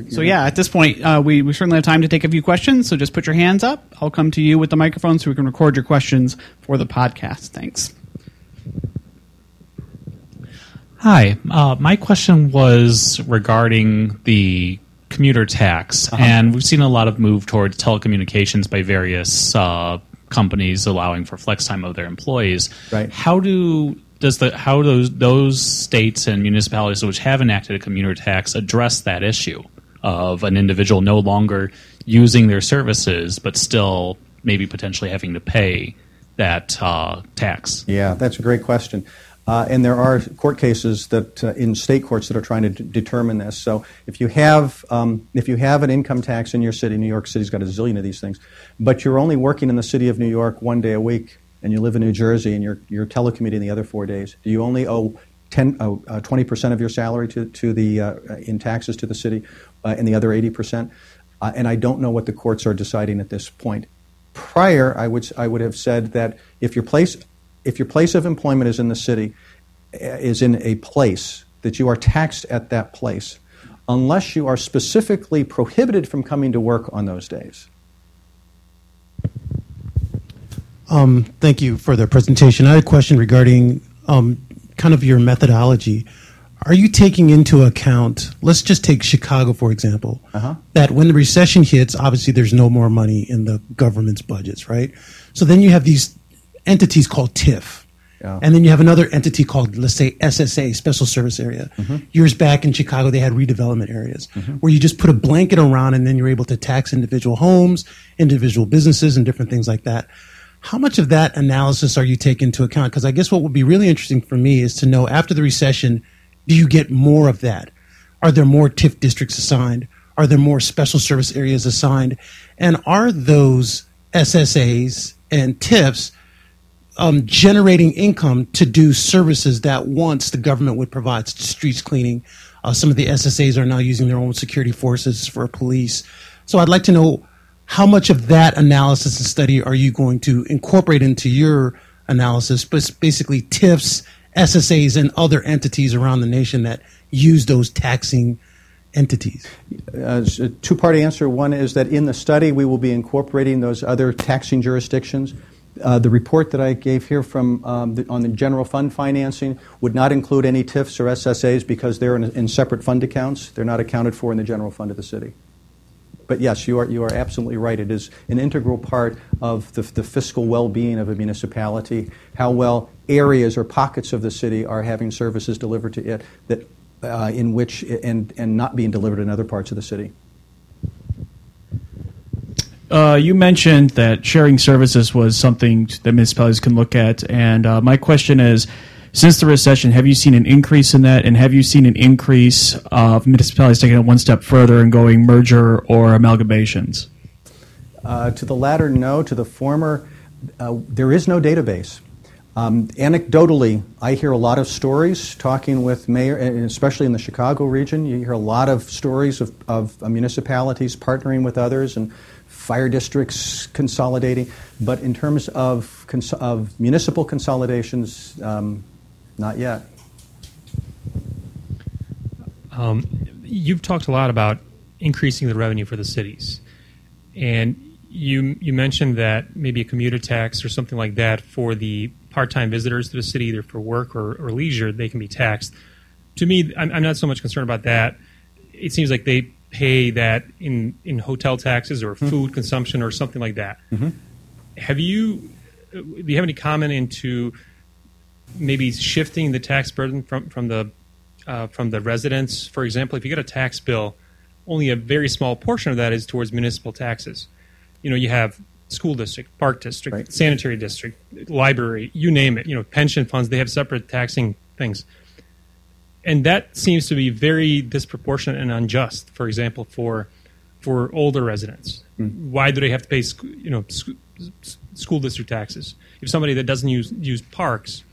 so yeah, at this point, uh, we, we certainly have time to take a few questions. So just put your hands up. I'll come to you with the microphone so we can record your questions for the podcast. Thanks. Hi, uh, my question was regarding the commuter tax, uh-huh. and we've seen a lot of move towards telecommunications by various uh, companies allowing for flex time of their employees. Right. How do does the how those those states and municipalities which have enacted a commuter tax address that issue? Of an individual no longer using their services, but still maybe potentially having to pay that uh, tax? Yeah, that's a great question. Uh, and there are court cases that uh, in state courts that are trying to d- determine this. So if you have um, if you have an income tax in your city, New York City's got a zillion of these things, but you're only working in the city of New York one day a week, and you live in New Jersey and you're you're telecommuting the other four days, do you only owe 10, uh, 20% of your salary to, to the, uh, in taxes to the city uh, and the other 80%? Uh, and I don't know what the courts are deciding at this point. Prior, I would, I would have said that if your place if your place of employment is in the city, eh, is in a place, that you are taxed at that place, unless you are specifically prohibited from coming to work on those days. Um, thank you for the presentation. I had a question regarding um, kind of your methodology. Are you taking into account, let's just take Chicago, for example, uh-huh. that when the recession hits, obviously there's no more money in the government's budgets, right? So then you have these entities called TIF. Yeah. And then you have another entity called, let's say, SSA, Special Service Area. Mm-hmm. Years back in Chicago, they had redevelopment areas mm-hmm. where you just put a blanket around and then you're able to tax individual homes, individual businesses, and different things like that. How much of that analysis are you taking into account? Because I guess what would be really interesting for me is to know after the recession, do you get more of that? Are there more TIF districts assigned? Are there more special service areas assigned? And are those SSAs and TIFs um, generating income to do services that once the government would provide, streets cleaning. Uh, some of the SSAs are now using their own security forces for police. So I'd like to know how much of that analysis and study are you going to incorporate into your analysis, but basically TIFs, SSAs, and other entities around the nation that use those taxing entities? Uh, two part answer. One is that in the study, we will be incorporating those other taxing jurisdictions. Uh, the report that I gave here from um, the, on the general fund financing would not include any TIFs or SSAs because they're in, in, separate fund accounts. They're not accounted for in the general fund of the city. But yes, you are, you are absolutely right. It is an integral part of the, the fiscal well being of a municipality, how well areas or pockets of the city are having services delivered to it that, uh, in which, and, and not being delivered in other parts of the city. Uh, you mentioned that sharing services was something that municipalities can look at, and uh, my question is: since the recession, have you seen an increase in that, and have you seen an increase of municipalities taking it one step further and going merger or amalgamations? Uh, to the latter, no. To the former, uh, there is no database. Um, anecdotally, I hear a lot of stories talking with mayor, especially in the Chicago region. You hear a lot of stories of, of municipalities partnering with others and fire districts consolidating. But in terms of, cons- of municipal consolidations, um, not yet. Um, you've talked a lot about increasing the revenue for the cities. And you, you mentioned that maybe a commuter tax or something like that for the part time visitors to the city, either for work or, or leisure, they can be taxed. To me, I'm, I'm not so much concerned about that. It seems like they pay that in, in hotel taxes or mm-hmm. food mm-hmm. consumption or something like that. Mm-hmm. Have you do you have any comment into maybe shifting the tax burden from from the uh, from the residents? For example, if you get a tax bill, only a very small portion of that is towards municipal taxes. You know, you have school district, park district, right. sanitary district, library, you name it. You know, pension funds they have separate taxing things and that seems to be very disproportionate and unjust. For example, for for older residents, mm. why do they have to pay you know sc- school district taxes? If somebody that doesn't use use parks,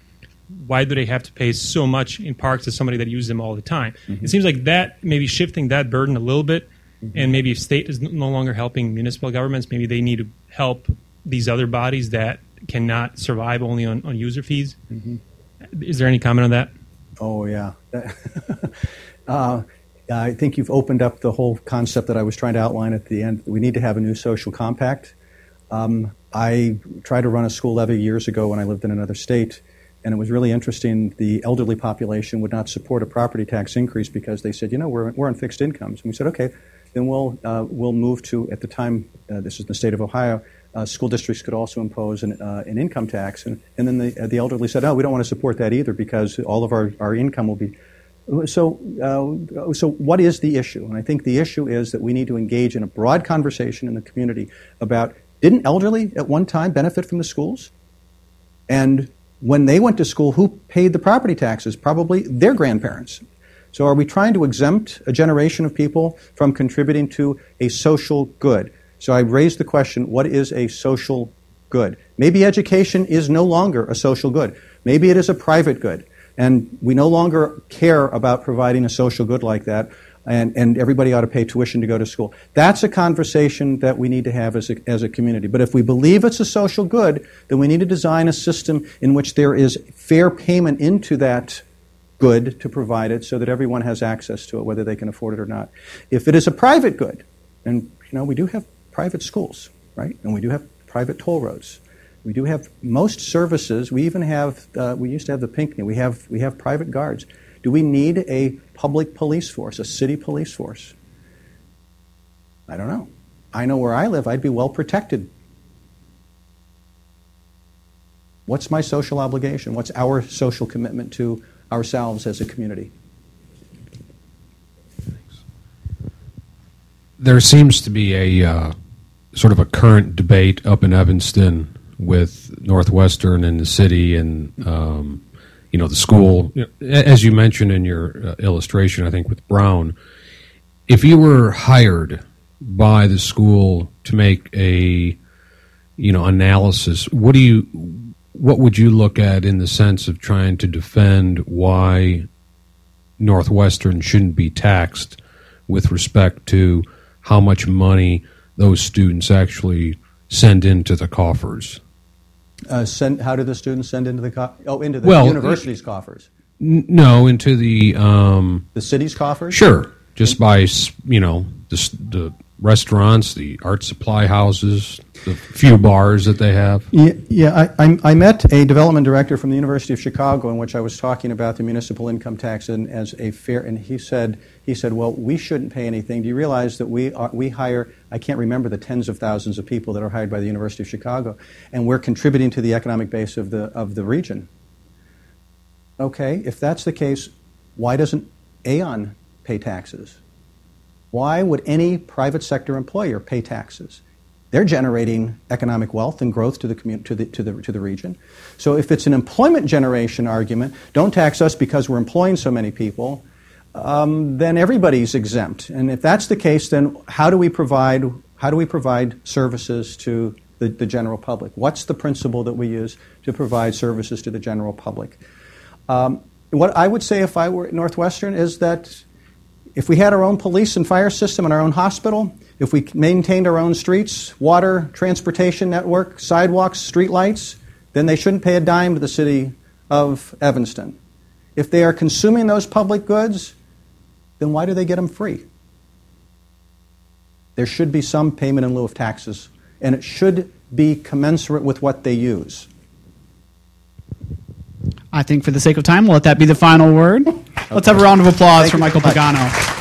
why do they have to pay so much in parks as somebody that uses them all the time? Mm-hmm. It seems like that maybe shifting that burden a little bit, mm-hmm. and maybe if state is no longer helping municipal governments, maybe they need to help these other bodies that cannot survive only on, on user fees. Mm-hmm. Is there any comment on that? Oh yeah. uh, I think you've opened up the whole concept that I was trying to outline at the end. We need to have a new social compact. Um, I tried to run a school levy years ago when I lived in another state, and it was really interesting. The elderly population would not support a property tax increase because they said, you know, we're, we're on fixed incomes. And we said, okay, then we'll, uh, we'll move to, at the time, uh, this is in the state of Ohio, uh, school districts could also impose an, uh, an income tax. And, and then the, the elderly said, oh, we don't want to support that either because all of our, our income will be. So, uh, so what is the issue? And I think the issue is that we need to engage in a broad conversation in the community about didn't elderly at one time benefit from the schools? And when they went to school, who paid the property taxes? Probably their grandparents. So, are we trying to exempt a generation of people from contributing to a social good? So, I raised the question what is a social good? Maybe education is no longer a social good. Maybe it is a private good. And we no longer care about providing a social good like that, and, and everybody ought to pay tuition to go to school. That's a conversation that we need to have as a, as a community. But if we believe it's a social good, then we need to design a system in which there is fair payment into that good to provide it so that everyone has access to it, whether they can afford it or not. If it is a private good, and you know, we do have private schools, right? And we do have private toll roads. We do have most services. We even have. Uh, we used to have the Pinckney. We have. We have private guards. Do we need a public police force, a city police force? I don't know. I know where I live. I'd be well protected. What's my social obligation? What's our social commitment to ourselves as a community? There seems to be a uh, sort of a current debate up in Evanston with Northwestern and the city and um, you know the school. As you mentioned in your uh, illustration, I think with Brown, if you were hired by the school to make a you know analysis, what do you what would you look at in the sense of trying to defend why Northwestern shouldn't be taxed with respect to how much money those students actually send into the coffers? Uh, send, how do the students send into the co- oh into the Well, university's coffers? N- no, into the um, The city's coffers? sure, just by you know the, the restaurants, the art supply houses, the few bars that they have. Yeah, yeah I, I, I met a development director from the University of Chicago in which I was talking about the municipal income tax and as a fair, and he said, he said, well, we shouldn't pay anything. Do you realize that we, are, we hire, I can't remember the tens of thousands of people that are hired by the University of Chicago, and we're contributing to the economic base of the, of the region. Okay, if that's the case, why doesn't Aon pay taxes? Why would any private sector employer pay taxes? They're generating economic wealth and growth to the, commun- to, the, to, the, to the region. So if it's an employment generation argument, don't tax us because we're employing so many people, um, then everybody's exempt. And if that's the case, then how do we provide, how do we provide services to the, the general public? What's the principle that we use to provide services to the general public? Um, what I would say if I were at Northwestern is that if we had our own police and fire system and our own hospital, if we maintained our own streets, water, transportation network, sidewalks, street lights, then they shouldn't pay a dime to the city of Evanston. If they are consuming those public goods, then why do they get them free? There should be some payment in lieu of taxes, and it should be commensurate with what they use. I think for the sake of time, we'll let that be the final word. Let's have a round of applause Thank for Michael very much. Pagano.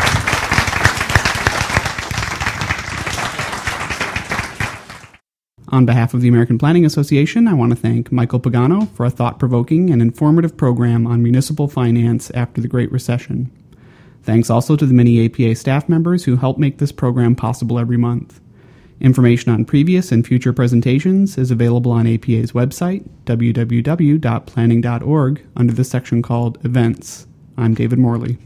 On behalf of the American Planning Association, I want to thank Michael Pagano for a thought provoking and informative program on municipal finance after the Great Recession. Thanks also to the many APA staff members who help make this program possible every month. Information on previous and future presentations is available on APA's website, www.planning.org, under the section called Events. I'm David Morley.